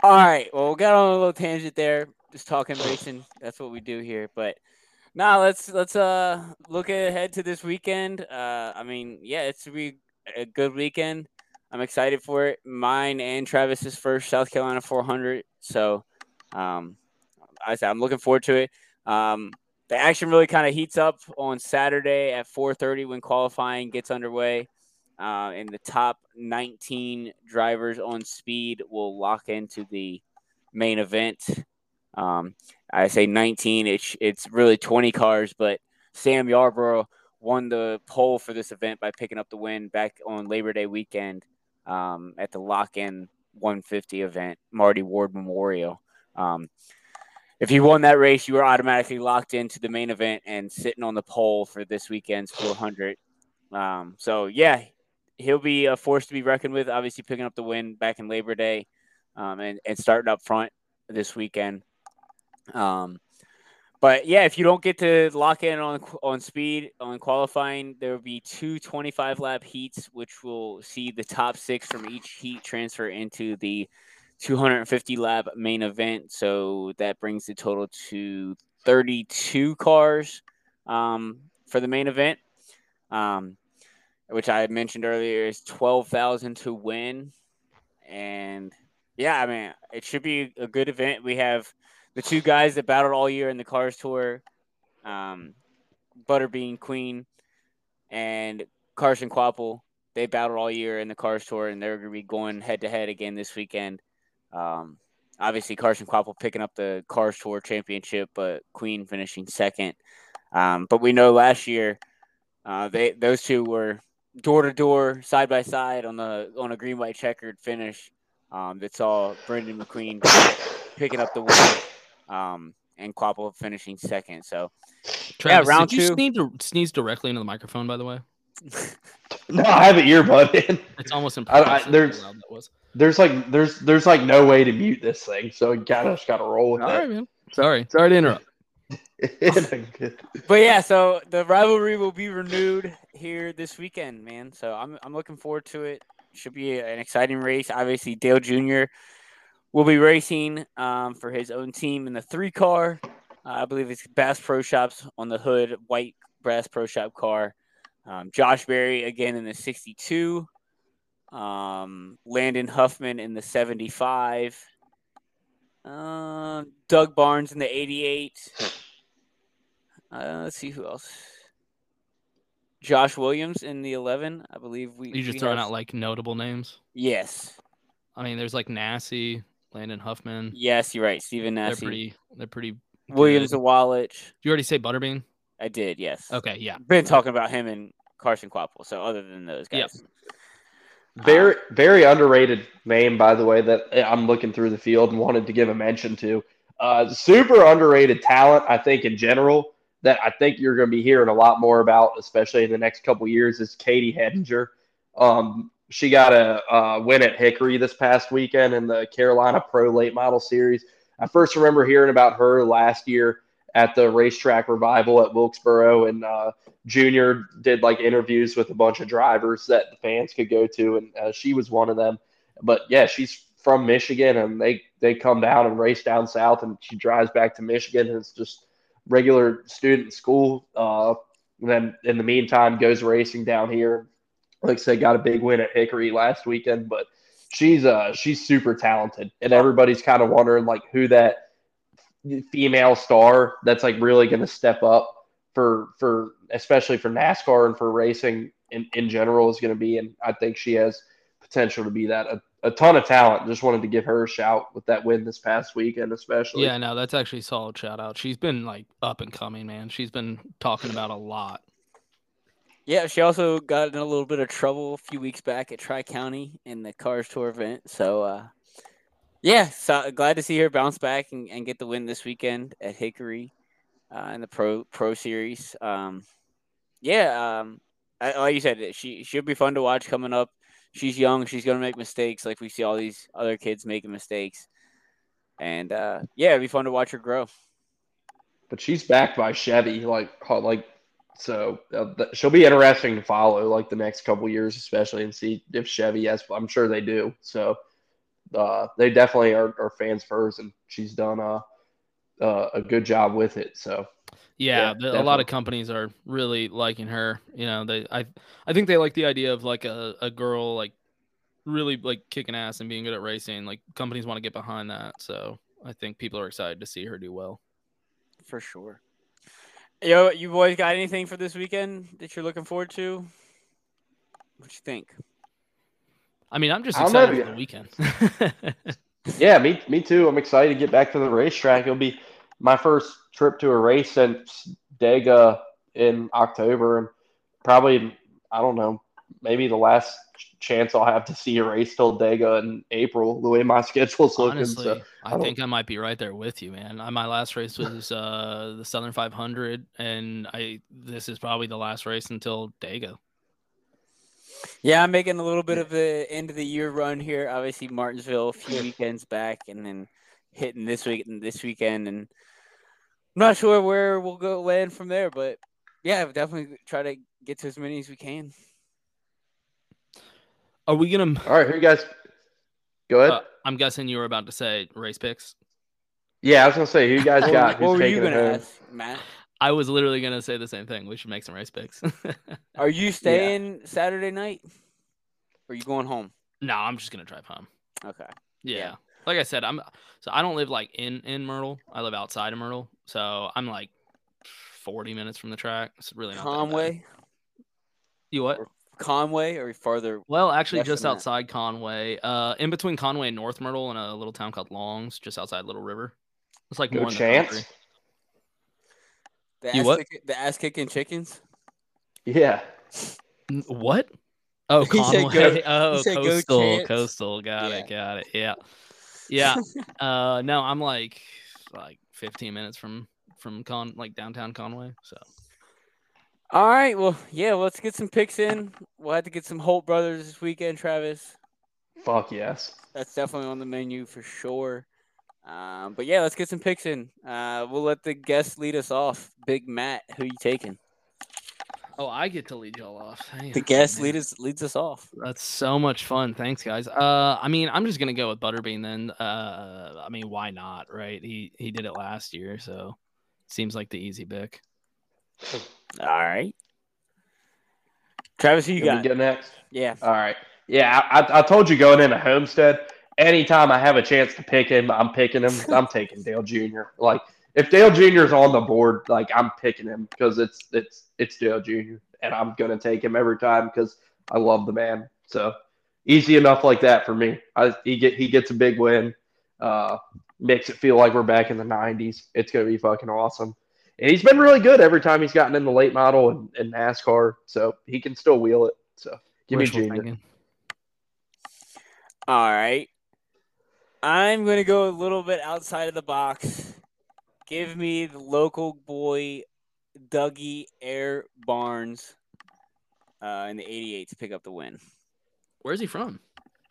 All right. Well, we got on a little tangent there, just talking racing. That's what we do here. But now let's let's uh look ahead to this weekend. Uh, I mean, yeah, it's to be a good weekend. I'm excited for it. Mine and Travis's first South Carolina 400. So, um, I said I'm looking forward to it. Um, the action really kind of heats up on Saturday at 4:30 when qualifying gets underway. Uh, and the top 19 drivers on speed will lock into the main event. Um, I say 19. It's it's really 20 cars, but Sam Yarbrough won the pole for this event by picking up the win back on Labor Day weekend um, at the Lock In 150 event, Marty Ward Memorial. Um, if you won that race, you were automatically locked into the main event and sitting on the pole for this weekend's 400. Um, so yeah, he'll be a force to be reckoned with. Obviously, picking up the win back in Labor Day, um, and and starting up front this weekend. Um, but yeah, if you don't get to lock in on on speed on qualifying, there will be two 25 lap heats, which will see the top six from each heat transfer into the 250 lap main event. So that brings the total to 32 cars um, for the main event. Um, which I mentioned earlier is 12,000 to win. And yeah, I mean, it should be a good event. We have the two guys that battled all year in the Cars Tour, um, Butterbean Queen and Carson Kvapil. They battled all year in the Cars Tour, and they're going to be going head to head again this weekend. Um, obviously, Carson Kvapil picking up the Cars Tour championship, but Queen finishing second. Um, but we know last year, uh, they those two were door to door, side by side on the on a green white checkered finish. Um, that saw Brendan McQueen picking up the win, um, and Kvapil finishing second. So Travis, round did you two. sneeze, sneeze directly into the microphone, by the way. No, I have an earbud in. It's almost I- I- impossible. how there's- loud that was. There's like there's there's like no way to mute this thing, so you gotta just gotta roll with All right, man. Sorry, sorry to interrupt. But yeah, so the rivalry will be renewed here this weekend, man. So I'm I'm looking forward to it. Should be an exciting race. Obviously, Dale Jr. will be racing um, for his own team in the three car. Uh, I believe it's Bass Pro Shops on the hood, white Bass Pro Shop car. Um, Josh Berry again in the 62. Um, Landon Huffman in the 75. Uh, Doug Barnes in the 88. Uh, let's see who else. Josh Williams in the 11. I believe we. You just throwing have- out like notable names. Yes. I mean, there's like Nassie, Landon Huffman. Yes, you're right. Stephen They're pretty. They're pretty. Williams good. Walich. Did you already say Butterbean? I did, yes. Okay, yeah. Been talking about him and Carson Kvapil. So other than those Yeah. guys. Very very underrated name, by the way, that I'm looking through the field and wanted to give a mention to. Uh, super underrated talent, I think, in general, that I think you're going to be hearing a lot more about, especially in the next couple years, is Katie Hettinger. Um, she got a uh, win at Hickory this past weekend in the Carolina Pro Late Model Series. I first remember hearing about her last year at the racetrack revival at Wilkesboro, and uh, Junior did like interviews with a bunch of drivers that the fans could go to, and uh, she was one of them. But yeah, she's from Michigan, and they they come down and race down south, and she drives back to Michigan, and it's just regular student school. Uh, and then in the meantime, goes racing down here. Like I said, got a big win at Hickory last weekend, but she's uh she's super talented, and everybody's kind of wondering like who that female star that's like really going to step up for for especially for NASCAR and for racing in, in general is going to be and I think she has potential to be that a, a ton of talent just wanted to give her a shout with that win this past weekend especially Yeah, no, that's actually a solid shout out. She's been like up and coming, man. She's been talking about a lot. Yeah, she also got in a little bit of trouble a few weeks back at Tri County in the Cars Tour event. So, uh, yeah, so glad to see her bounce back and, and get the win this weekend at Hickory uh, in the Pro Pro Series. Um, yeah, um, I, like you said, she she'll be fun to watch coming up. she's young. She's gonna make mistakes, like we see all these other kids making mistakes. And uh, yeah, it'd be fun to watch her grow. But she's backed by Chevy, like like so uh, th- she'll be interesting to follow like the next couple years, especially and see if Chevy has. I'm sure they do. So uh, they definitely are, are fans first, and she's done a a good job with it. So yeah, yeah the, a lot of companies are really liking her. You know, they I I think they like the idea of like a, a girl like really like kicking ass and being good at racing. Like companies want to get behind that. So I think people are excited to see her do well. For sure. Yo, you boys got anything for this weekend that you're looking forward to? What you think? I mean, I'm just excited for the weekend. yeah, me me too. I'm excited to get back to the racetrack. It'll be my first trip to a race since Dega in October, and probably I don't know, maybe the last chance I'll have to see a race till Dega in April. The way my schedule's Honestly, looking, so I, I think I might be right there with you, man. My last race was uh, the Southern 500, and I this is probably the last race until Dega. Yeah, I'm making a little bit of the end of the year run here. Obviously, Martinsville a few weekends back, and then hitting this week and this weekend, and I'm not sure where we'll go land from there, but yeah, definitely try to get to as many as we can. Are we gonna? All right, who you guys? Go ahead. Uh, I'm guessing you were about to say race picks. Yeah, I was gonna say who you guys got. what were you gonna ask, Matt? I was literally gonna say the same thing. We should make some race picks. are you staying yeah. Saturday night? Or are you going home? No, I'm just gonna drive home. Okay. Yeah. yeah. Like I said, I'm so I don't live like in in Myrtle. I live outside of Myrtle, so I'm like 40 minutes from the track. It's really not Conway. You what? Or Conway or farther? Well, actually, just outside that? Conway, uh, in between Conway and North Myrtle, in a little town called Longs, just outside Little River. It's like no more chance. The, the ass, kick, the ass kicking chickens. Yeah. What? Oh, Conway. Go, oh, coastal, coastal. Got yeah. it. Got it. Yeah. Yeah. uh, no, I'm like like 15 minutes from from Con like downtown Conway. So all right. Well, yeah, let's get some picks in. We'll have to get some Holt brothers this weekend, Travis. Fuck yes. That's definitely on the menu for sure. Um, but yeah, let's get some picks in. Uh, we'll let the guests lead us off. Big Matt, who you taking? Oh, I get to lead y'all off. the guest lead us leads us off. That's so much fun. Thanks, guys. Uh, I mean, I'm just gonna go with Butterbean then. Uh, I mean, why not, right? He he did it last year, so seems like the easy pick. All right. Travis, who you got? Go next. Yeah. All right. Yeah, I, I told you going into Homestead. Anytime I have a chance to pick him, I'm picking him. I'm taking Dale Jr. Like if Dale Jr. is on the board, like I'm picking him because it's it's it's Dale Jr. and I'm gonna take him every time because I love the man. So easy enough like that for me. I, he get he gets a big win. Uh, makes it feel like we're back in the '90s. It's gonna be fucking awesome and he's been really good every time he's gotten in the late model and, and NASCAR. So he can still wheel it. So give Wishful me Junior. Thinking. All right. I'm going to go a little bit outside of the box. Give me the local boy, Dougie Air Barnes, uh, in the 88 to pick up the win. Where's he from?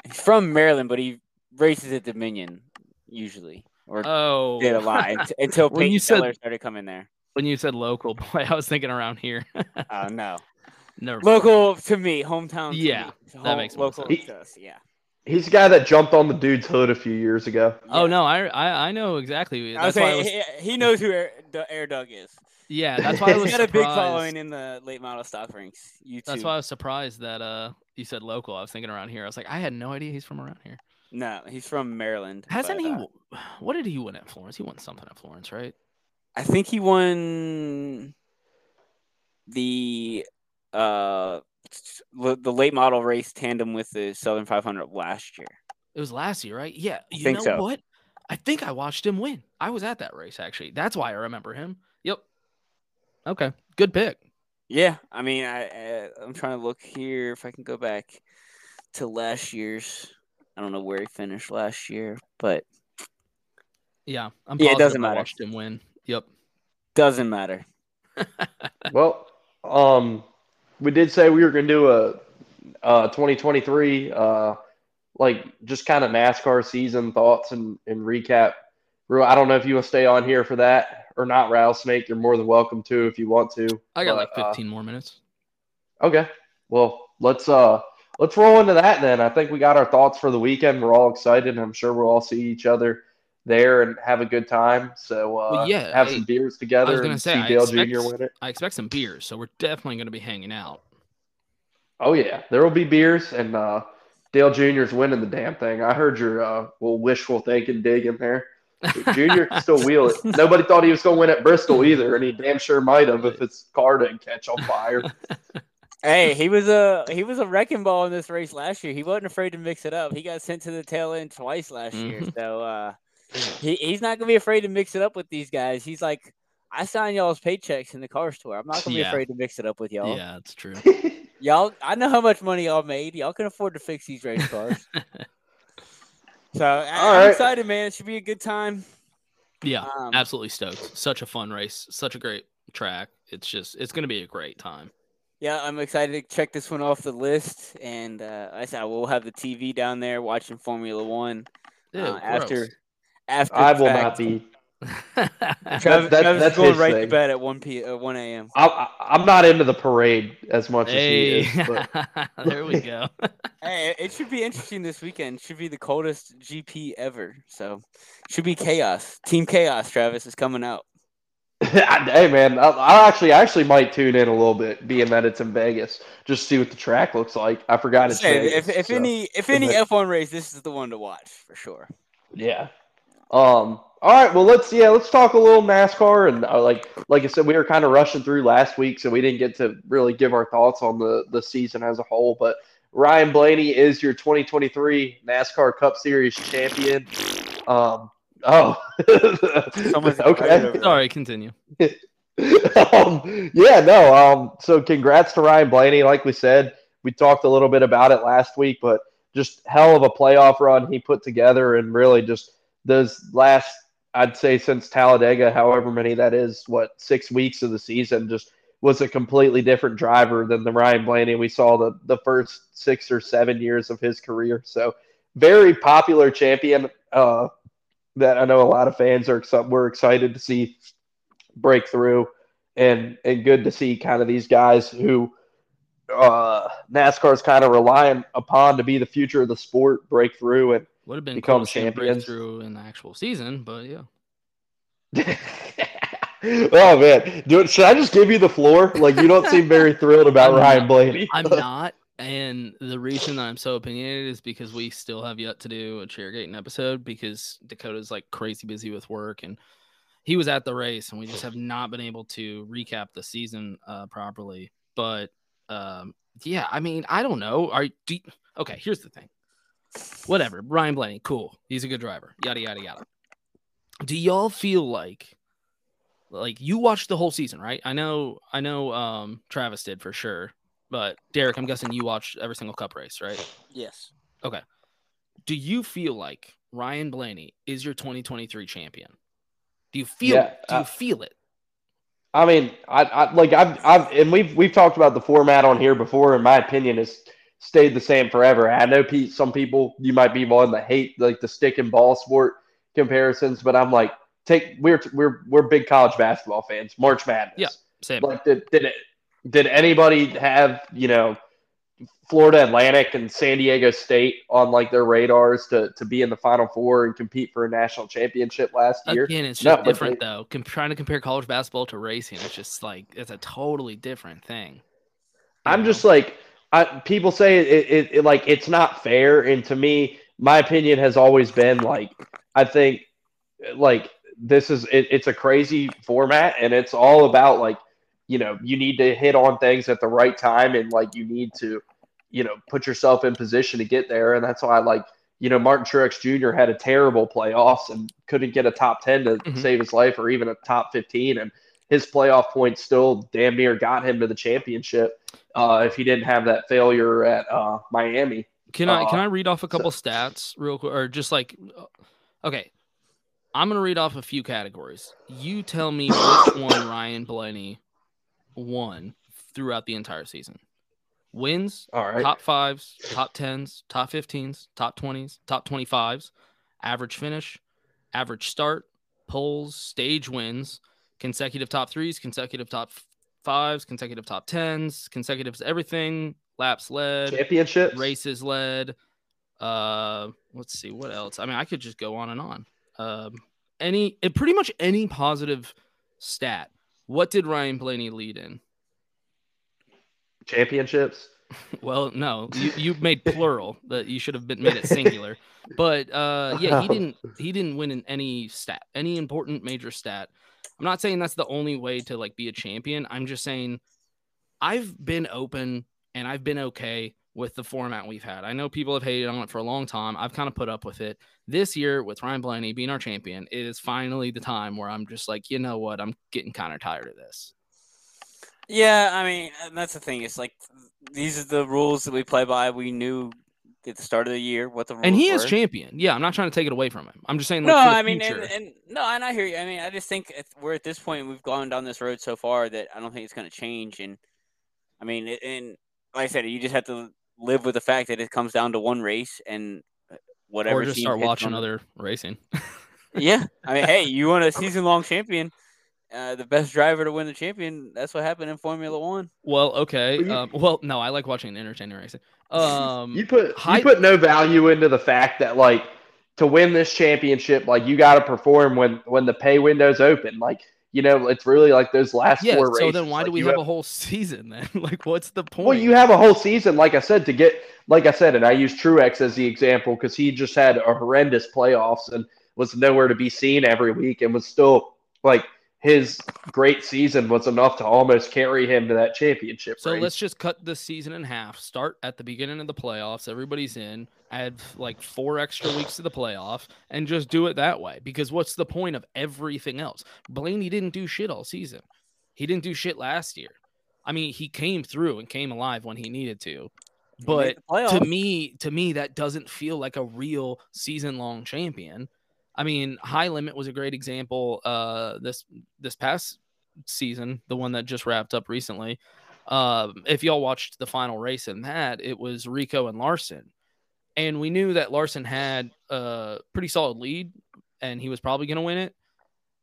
He's from Maryland, but he races at Dominion usually, or oh, did a lot until Peyton Keller started coming there. When you said local, boy, I was thinking around here. Oh uh, no, Never local to me, hometown. yeah, me. that Home, makes local sense. to us. Yeah. He's the guy that jumped on the dude's hood a few years ago. Yeah. Oh no, I, I I know exactly. That's I was saying, was... he, he, knows who Air, Air Doug is. Yeah, that's why I was. He's got surprised. a big following in the late model stock ranks. You That's why I was surprised that uh you said local. I was thinking around here. I was like, I had no idea he's from around here. No, he's from Maryland. Hasn't but, he? Uh, what did he win at Florence? He won something at Florence, right? I think he won the uh the late model race tandem with the Southern 500 last year. It was last year, right? Yeah. You think know so. what? I think I watched him win. I was at that race actually. That's why I remember him. Yep. Okay. Good pick. Yeah, I mean, I, I I'm trying to look here if I can go back to last year's. I don't know where he finished last year, but yeah, I'm yeah, it doesn't matter. I watched him win. Yep. Doesn't matter. well, um, we did say we were going to do a uh, 2023, uh, like just kind of NASCAR season thoughts and, and recap. I don't know if you want to stay on here for that or not, Rattlesnake. You're more than welcome to if you want to. I got but, like 15 uh, more minutes. Okay. Well, let's uh let's roll into that then. I think we got our thoughts for the weekend. We're all excited. I'm sure we'll all see each other there and have a good time. So uh, well, yeah, have some beers together. I was gonna say, see Dale expect, Jr. win it. I expect some beers, so we're definitely gonna be hanging out. Oh yeah, there will be beers, and uh, Dale Jr.'s winning the damn thing. I heard your uh, little wishful thinking dig in there. Junior can still wheel it. Nobody thought he was going to win at Bristol either, and he damn sure might have if his car didn't catch on fire. hey, he was a he was a wrecking ball in this race last year. He wasn't afraid to mix it up. He got sent to the tail end twice last mm-hmm. year, so uh, he, he's not gonna be afraid to mix it up with these guys. He's like, I sign y'all's paychecks in the Cars Tour. I'm not gonna be yeah. afraid to mix it up with y'all. Yeah, that's true. y'all, I know how much money y'all made. Y'all can afford to fix these race cars. so I, am right. excited, man. It should be a good time. Yeah, um, absolutely stoked. Such a fun race. Such a great track. It's just it's gonna be a great time. Yeah, I'm excited to check this one off the list, and uh, I said we'll have the TV down there watching Formula One Ew, uh, after after I will not be. Travis, that, Travis that's going right thing. to bed at one p. Uh, one a.m. I, am not into the parade as much hey. as he is. But... there we go. hey, it should be interesting this weekend. Should be the coldest GP ever. So, should be chaos. Team Chaos. Travis is coming out. hey man, I, I, actually I actually might tune in a little bit, being that it's in Vegas, just see what the track looks like. I forgot it's hey, Vegas, if, if so. any if any F1 race, this is the one to watch for sure. Yeah, um, all right, well let's yeah let's talk a little NASCAR and uh, like like I said we were kind of rushing through last week, so we didn't get to really give our thoughts on the the season as a whole. But Ryan Blaney is your 2023 NASCAR Cup Series champion. Um, oh, okay. Sorry, continue. um, yeah, no. Um, so congrats to Ryan Blaney. Like we said, we talked a little bit about it last week, but just hell of a playoff run he put together, and really just those last, I'd say, since Talladega, however many that is, what six weeks of the season, just was a completely different driver than the Ryan Blaney we saw the the first six or seven years of his career. So very popular champion uh, that I know a lot of fans are were excited to see break through, and and good to see kind of these guys who uh, NASCAR is kind of relying upon to be the future of the sport break through and would have been become cool champions through in the actual season, but yeah. oh man, Do, should I just give you the floor? Like you don't seem very thrilled about I'm Ryan Blaney. I'm not, and the reason that I'm so opinionated is because we still have yet to do a Chairgaitin episode because Dakota's like crazy busy with work and he was at the race and we just have not been able to recap the season uh, properly. But um, yeah, I mean, I don't know. Are do, okay? Here's the thing whatever. Ryan Blaney, cool. He's a good driver. Yada yada yada. Do y'all feel like like you watched the whole season, right? I know I know um Travis did for sure. But Derek, I'm guessing you watched every single cup race, right? Yes. Okay. Do you feel like Ryan Blaney is your 2023 champion? Do you feel yeah, do you uh, feel it? I mean, I, I like I've I've and we've we've talked about the format on here before. In my opinion, is stayed the same forever. I know some people you might be one that hate like the stick and ball sport comparisons, but I'm like, take we're we're we're big college basketball fans. March Madness. Yeah, same. Like did did it did anybody have you know Florida Atlantic and San Diego State on like their radars to to be in the Final Four and compete for a national championship last year? Again, it's just no, different they, though. Com- trying to compare college basketball to racing, it's just like it's a totally different thing. I'm know? just like I, people say it, it, it, like it's not fair, and to me, my opinion has always been like I think like this is it, it's a crazy format, and it's all about like you know you need to hit on things at the right time, and like you need to you know put yourself in position to get there, and that's why I like you know Martin Truex Jr. had a terrible playoffs and couldn't get a top ten to mm-hmm. save his life, or even a top fifteen, and his playoff points still damn near got him to the championship uh, if he didn't have that failure at uh, Miami. Can I can I read off a couple so, stats real quick, or just like, uh, okay, I'm gonna read off a few categories. You tell me which one Ryan Blaney won throughout the entire season. wins, All right. top fives, top tens, top 15s, top 20s, top 25s, average finish, average start, poles, stage wins, consecutive top threes, consecutive top fives, consecutive top tens, consecutive everything, laps led, Championships. races led. Uh, let's see what else. I mean, I could just go on and on. Um, any, it, pretty much any positive stat. What did Ryan Blaney lead in? Championships. Well, no, you, you made plural. That you should have been made it singular. But uh, yeah, he didn't. He didn't win in any stat, any important major stat. I'm not saying that's the only way to like be a champion. I'm just saying I've been open and I've been okay with the format we've had. I know people have hated on it for a long time. I've kind of put up with it. This year, with Ryan Blaney being our champion, it is finally the time where I'm just like, you know what? I'm getting kind of tired of this. Yeah, I mean, that's the thing. It's like these are the rules that we play by. We knew at the start of the year what the And he is champion. Yeah, I'm not trying to take it away from him. I'm just saying. No, Like, the I mean, and, and no, and I hear you. I mean, I just think we're at this point. We've gone down this road so far that I don't think it's going to change. And I mean, and like I said, you just have to live with the fact that it comes down to one race and uh, whatever. or just start watching other racing. Yeah, I mean, hey, you want a season-long champion? Uh, the best driver to win the champion. That's what happened in Formula One. well, okay. Well, you- um, well, no, I like watching an entertaining racing. Um, you put high- you put no value into the fact that like to win this championship, like you got to perform when when the pay window's open. Like you know, it's really like those last yeah. four So races. So then, why do we you have a whole season then? like, what's the point? Well, you have a whole season, like I said, to get, like I said, and I use Truex as the example because he just had a horrendous playoffs and was nowhere to be seen every week and was still like his great season was enough to almost carry him to that championship. So race. let's just cut the season in half. Start at the beginning of the playoffs. Everybody's in. Add like four extra weeks to the playoff, and just do it that way. Because what's the point of everything else? Blaney didn't do shit all season. He didn't do shit last year. I mean, he came through and came alive when he needed to. But to me, to me, that doesn't feel like a real season long champion. I mean, High Limit was a great example. Uh, this this past season, the one that just wrapped up recently. Um, if y'all watched the final race in that, it was Rico and Larson, and we knew that Larson had a pretty solid lead, and he was probably going to win it.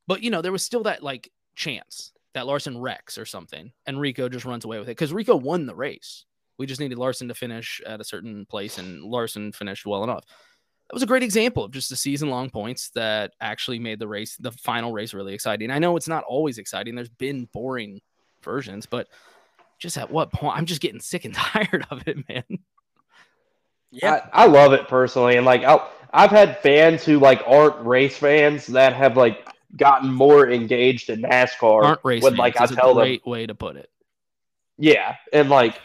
But you know, there was still that like chance that Larson wrecks or something, and Rico just runs away with it because Rico won the race. We just needed Larson to finish at a certain place, and Larson finished well enough. That was a great example of just the season long points that actually made the race, the final race, really exciting. I know it's not always exciting. There's been boring versions, but just at what point? I'm just getting sick and tired of it, man. yeah, I, I love it personally, and like I, I've had fans who like aren't race fans that have like gotten more engaged in NASCAR. Aren't race when fans like I is a tell them, great way to put it. Yeah, and like,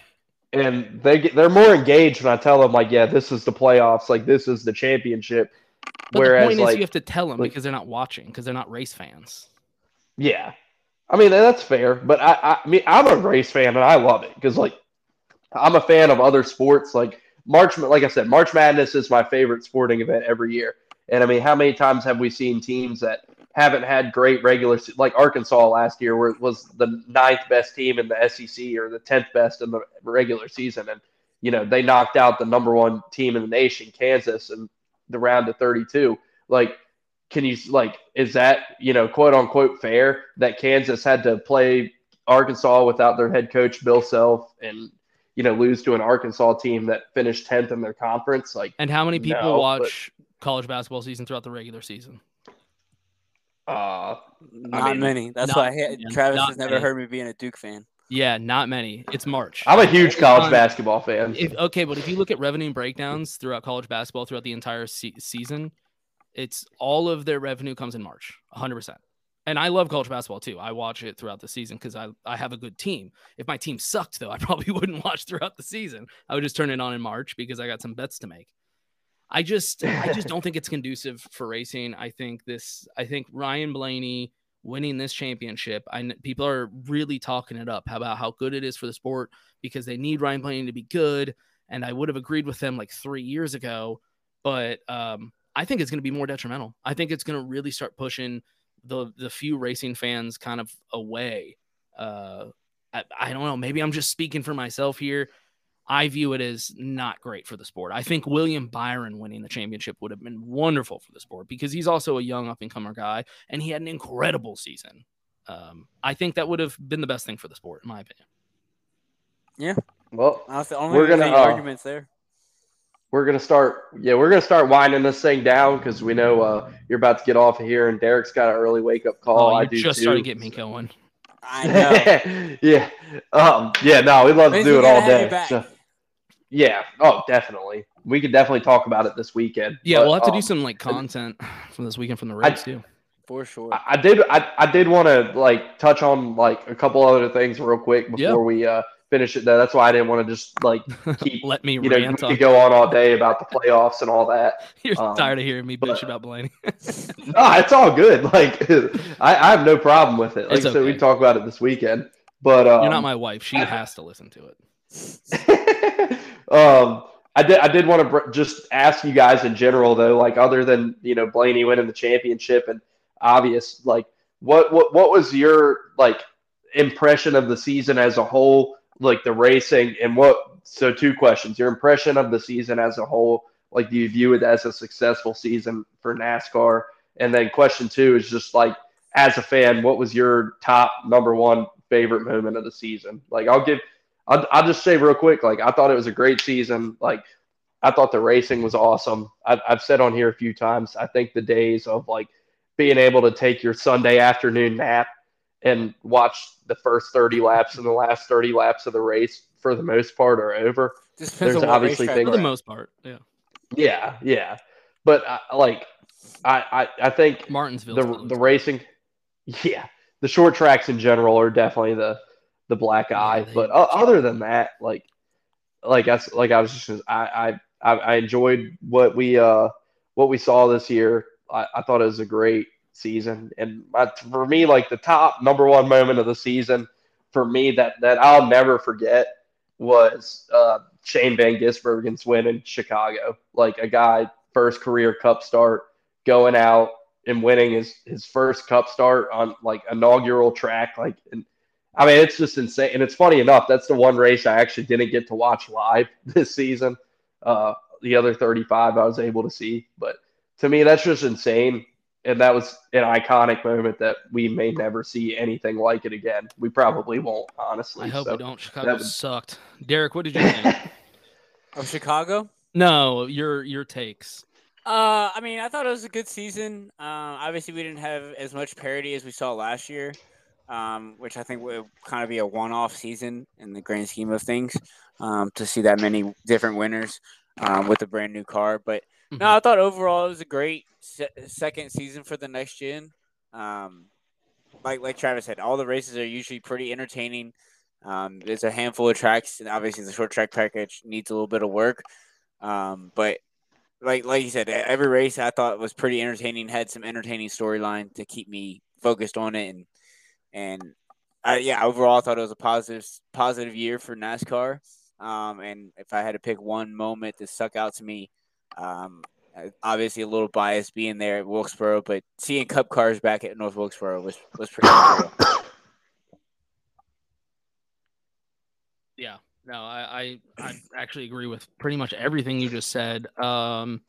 and they get they're more engaged when I tell them like, yeah, this is the playoffs, like this is the championship. But Whereas the point like, is, you have to tell them like- because they're not watching, because they're not race fans. yeah, I mean that's fair, but I, I, I mean I'm a race fan and I love it because like I'm a fan of other sports. Like March, like I said, March Madness is my favorite sporting event every year. And I mean, how many times have we seen teams that haven't had great regular, like Arkansas last year, where it was the ninth best team in the SEC or the tenth best in the regular season, and you know they knocked out the number one team in the nation, Kansas, in the round of 32. Like, can you like, is that you know quote unquote fair that Kansas had to play Arkansas without their head coach Bill Self and you know lose to an Arkansas team that finished tenth in their conference? Like, And how many people No, but- watch college basketball season throughout the regular season? Uh, not mean, many. That's not why I, many, Travis has never many. heard me being a Duke fan. Yeah, not many. It's March. I'm a huge college On- basketball fan. If, okay, but if you look at revenue breakdowns throughout college basketball throughout the entire se- season, it's all of their revenue comes in March, 100%. And I love college basketball too. I watch it throughout the season because I, I have a good team. If my team sucked, though, I probably wouldn't watch throughout the season. I would just turn it on in March because I got some bets to make. I just I just don't think it's conducive for racing. I think this I think Ryan Blaney winning this championship. I people are really talking it up about how good it is for the sport because they need Ryan Blaney to be good. And I would have agreed with them like three years ago, but um, I think it's going to be more detrimental. I think it's going to really start pushing the the few racing fans kind of away. Uh, I, I don't know. Maybe I'm just speaking for myself here. I view it as not great for the sport. I think William Byron winning the championship would have been wonderful for the sport because he's also a young up and comer guy and he had an incredible season. Um, I think that would have been the best thing for the sport, in my opinion. Yeah. Well, That's the only We're gonna, uh, arguments there. we're gonna start. Yeah, we're gonna start winding this thing down because we know uh, you're about to get off of here, and Derek's got an early wake up call. Oh, I you do just too. started getting me going. I know. yeah. Um, yeah. No, we'd love to do it all day. back. So- yeah. Oh, definitely. We could definitely talk about it this weekend. Yeah, But, we'll have to um, do some like content from this weekend from the race too. For sure. I, I did. I, I did want to like touch on like a couple other things real quick before Yeah. we uh, finish it. Though that's why I didn't want to just like keep. Let me You know, we rant on. could go on all day about the playoffs and all that. You're um, tired of hearing me but- bitch about Blaney. No, it's all good. Like I, I have no problem with it. Like It's I said, we talk about it this weekend. But um, You're not my wife. She has to listen to it. um, I did. I did want to br- just ask you guys in general, though, like other than you know Blaney winning the championship and obvious, like what what what was your like impression of the season as a whole, like the racing, and what? So two questions: your impression of the season as a whole, like do you view it as a successful season for NASCAR? And then question two is just like as a fan, what was your top number one favorite moment of the season? Like I'll give I'll, I'll just say real quick, like I thought it was a great season. Like I thought the racing was awesome. I've, I've said on here a few times. I think the days of like being able to take your Sunday afternoon nap and watch the first thirty laps and the last thirty laps of the race for the most part are over. There's obviously things- For the most part, yeah. Yeah, yeah. But I, like I, I I think Martinsville. the the racing, yeah, the short tracks in general are definitely the the black eye. but o- other than that, like like I like I was just I I I I enjoyed what we uh what we saw this year. I, I thought it was a great season, and my, for me, like the top number one moment of the season for me that that I'll never forget was uh, Shane Van Gisbergen's win in Chicago. Like a guy first career Cup start going out and winning his his first Cup start on like inaugural track. Like, and I mean, it's just insane. And it's funny enough, that's the one race I actually didn't get to watch live this season. Uh, the other 35 I was able to see, but to me, that's just insane. And that was an iconic moment that we may never see anything like it again. We probably won't, honestly. I hope So, we don't. Chicago would- sucked. Derek, what did you think? Of Chicago? no, your your takes. Uh, I mean, I thought it was a good season. Uh, obviously, we didn't have as much parity as we saw last year, um, which I think would kind of be a one-off season in the grand scheme of things. Um, to see that many different winners um, with a brand new car, but no, I thought overall it was a great se- second season for the next gen. Um, like like Travis said, all the races are usually pretty entertaining. Um, there's a handful of tracks, and obviously the short track package needs a little bit of work. Um, but like like you said, every race I thought was pretty entertaining. Had some entertaining storyline to keep me focused on it, and and uh, yeah, overall I thought it was a positive positive year for NASCAR. Um, and if I had to pick one moment that stuck out to me, um, obviously a little biased being there at Wilkesboro, but seeing Cup cars back at North Wilkesboro was was pretty cool. Yeah, no, I, I I actually agree with pretty much everything you just said. Um,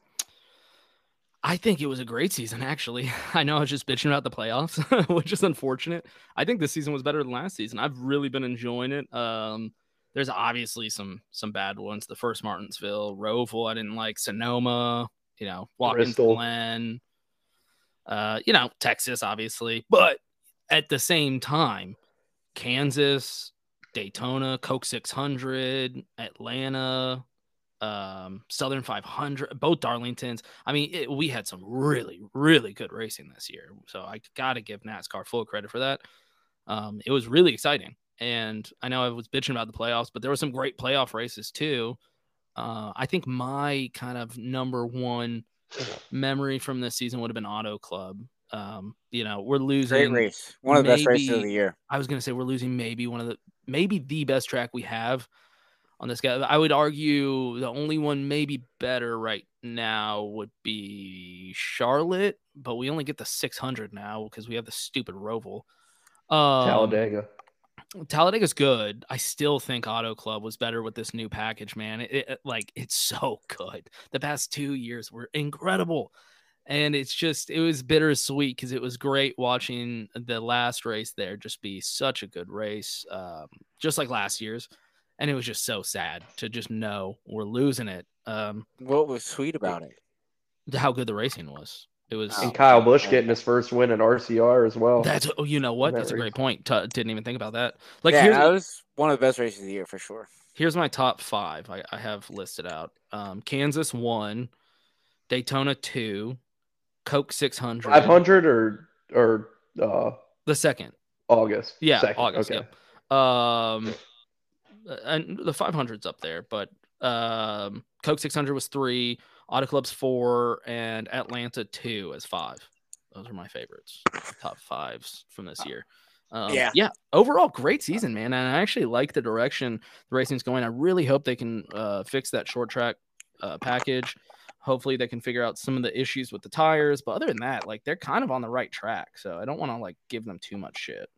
I think it was a great season. Actually, I know I was just bitching about the playoffs, which is unfortunate. I think this season was better than last season. I've really been enjoying it. Um, there's obviously some some bad ones. The first Martinsville, Roval, I didn't like Sonoma. You know, Watkins. Glen. Uh, you know, Texas, obviously, but at the same time, Kansas, Daytona, Coke 600, Atlanta, um, Southern 500, both Darlingtons. I mean, it, we had some really, really good racing this year. So I got to give NASCAR full credit for that. Um, it was really exciting. And I know I was bitching about the playoffs, but there were some great playoff races too. Uh, I think my kind of number one memory from this season would have been Auto Club. Um, you know, we're losing Great race, one of the best races of the year. I was gonna say we're losing maybe one of the maybe the best track we have on this guy. I would argue the only one maybe better right now would be Charlotte, but we only get the 600 now because we have the stupid Roval. Um, Talladega. Talladega's good. I still think Auto Club was better with this new package, man. It, it- like it's so good. The past two years were incredible, and it's just it was bittersweet because it was great watching the last race there just be such a good race, um, just like last year's, and it was just so sad to just know we're losing it. Um, What was sweet about it? how good the racing was. It was. And Kyle Busch getting his first win at RCR as well. That's oh, you know what? that That's a great point. T- didn't even think about that. Like yeah, that was one of the best races of the year for sure. here's my top five. I, I have listed out. Um, Kansas one, Daytona two, Coke six hundred. 500 or or uh, The second, August. yeah, Second. August. Okay. Yep. Um, and the 500's up there, but um, Coke six hundred was three, Auto Club's four, and Atlanta two as five. Those are my favorites. Top fives from this year. Um, Yeah. yeah. Overall, great season, man. And I actually like the direction the racing's going. I really hope they can uh, fix that short track uh, package. Hopefully, they can figure out some of the issues with the tires. But other than that, like they're kind of on the right track. So I don't want to like give them too much shit.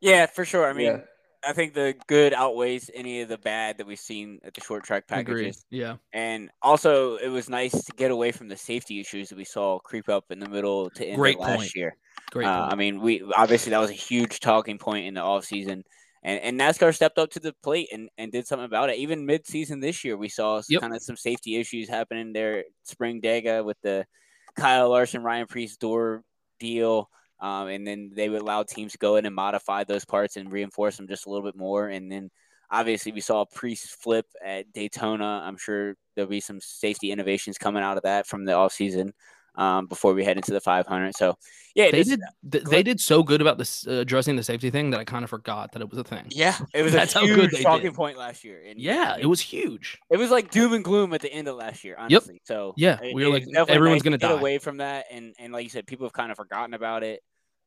Yeah, for sure. I mean, Yeah. I think the good outweighs any of the bad that we've seen at the short track Agreed. packages. Yeah. And also, it was nice to get away from the safety issues that we saw creep up in the middle to end Great of last point. year. Great. Uh, point. I mean, we obviously that was a huge talking point in the offseason. And, and NASCAR stepped up to the plate and, and did something about it. Even mid-season this year, we saw Yep. kind of some safety issues happening there Spring Dega with the Kyle Larson, Ryan Preece door deal. Um, and then they would allow teams to go in and modify those parts and reinforce them just a little bit more. And then obviously we saw a Preece flip at Daytona. I'm sure there'll be some safety innovations coming out of that from the offseason um, before we head into the 500. So, yeah, they did th- they did so good about this uh, addressing the safety thing that I kind of forgot that it was a thing. Yeah, it was That's a how good huge talking point last year. And Yeah, it was huge. it was like doom and gloom at the end of last year, honestly. So Yeah, we were like, everyone's nice to gonna get die. away from that, and and like you said, people have kind of forgotten about it.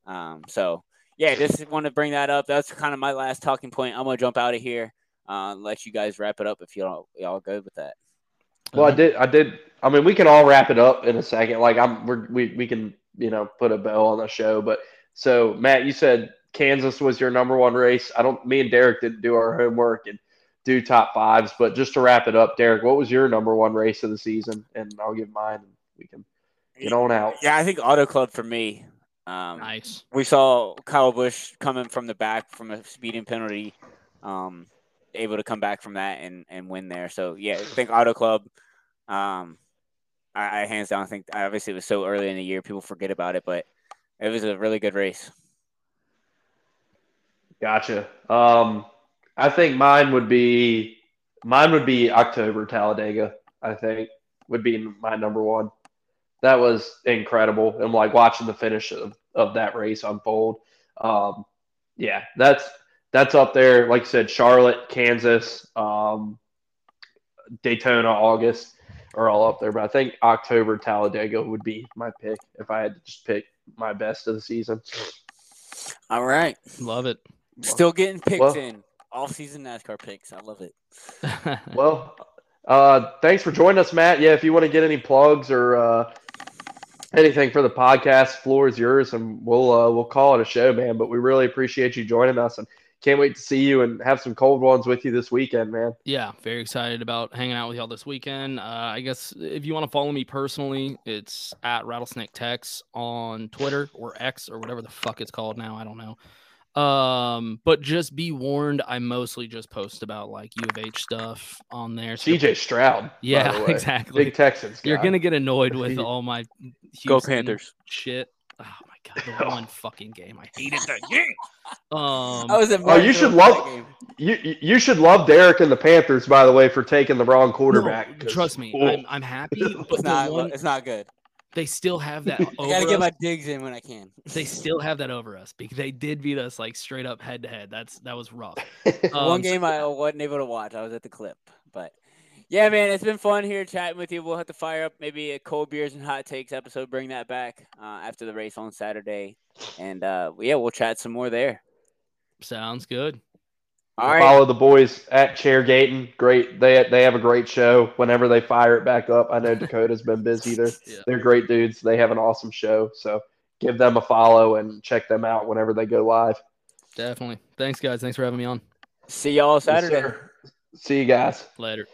Um, so yeah, just want to bring that up. That's kind of my last talking point. I'm gonna jump out of here. Uh, let you guys wrap it up if y'all y'all good with that. Well, I did. I did. I mean, we can all wrap it up in a second. Like I'm, we're, we we can you know put a bell on the show. But so Matt, you said Kansas was your number one race. I don't. Me and Derek didn't do our homework and do top fives. But just to wrap it up, Derek, what was your number one race of the season? And I'll give mine. and We can get on out. Yeah, I think Auto Club for me. Um, Nice. we saw Kyle Busch coming from the back from a speeding penalty, um, able to come back from that and, and win there. So yeah, I think Auto Club, um, I, I hands down I think obviously it was so early in the year people forget about it, but it was a really good race. Gotcha. Um, I think mine would be mine would be October Talladega. I think would be my number one. That was incredible, and like watching the finish of, of that race unfold. Um, yeah, that's that's up there. Like you said, Charlotte, Kansas, um, Daytona, August are all up there. But I think October Talladega would be my pick if I had to just pick my best of the season. All right, Love it. still getting picked Well- in all season NASCAR picks. I love it. Well, uh, thanks for joining us, Matt. Yeah, if you want to get any plugs or uh, anything for the podcast, floor is yours, and we'll uh, we'll call it a show, man. But we really appreciate you joining us, and can't wait to see you and have some cold ones with you this weekend, man. yeah, very excited about hanging out with y'all this weekend. Uh, I guess if you want to follow me personally, it's at Rattlesnake Tex on Twitter or X or whatever the fuck it's called now. I don't know. Um, but just be warned, I mostly just post about like U of H stuff on there. CJ Stroud, yeah, exactly. big Texans. You're gonna get annoyed with all my Go Panthers. shit. Oh my god, the one fucking game I hated that game. Um, I was at Oh, you should love- You you- you should love Derek and the Panthers, by the way, for taking the wrong no, trust me. I'm, I'm happy. But It's not. one, It's not good. They still have that I gotta get us. my digs in when I can. They still have that over us because they did beat us like straight up head to head. That's that was rough. Um, One game I wasn't able to watch. I was at the clip, but yeah, man, it's been fun here chatting with you. We'll have to fire up maybe a cold beers and hot takes episode. Bring that back uh, after the race on Saturday, and uh, yeah, we'll chat some more there. Sounds good. All right, Follow the boys at Chair Chairgaitin. Great. They they have a great show whenever they fire it back up. I know Dakota's been busy. They're Yeah. they're great dudes. They have an awesome show. So give them a follow and check them out whenever they go live. Definitely. Thanks, guys. Thanks for having me on. See y'all Saturday. sir. See you guys. Later.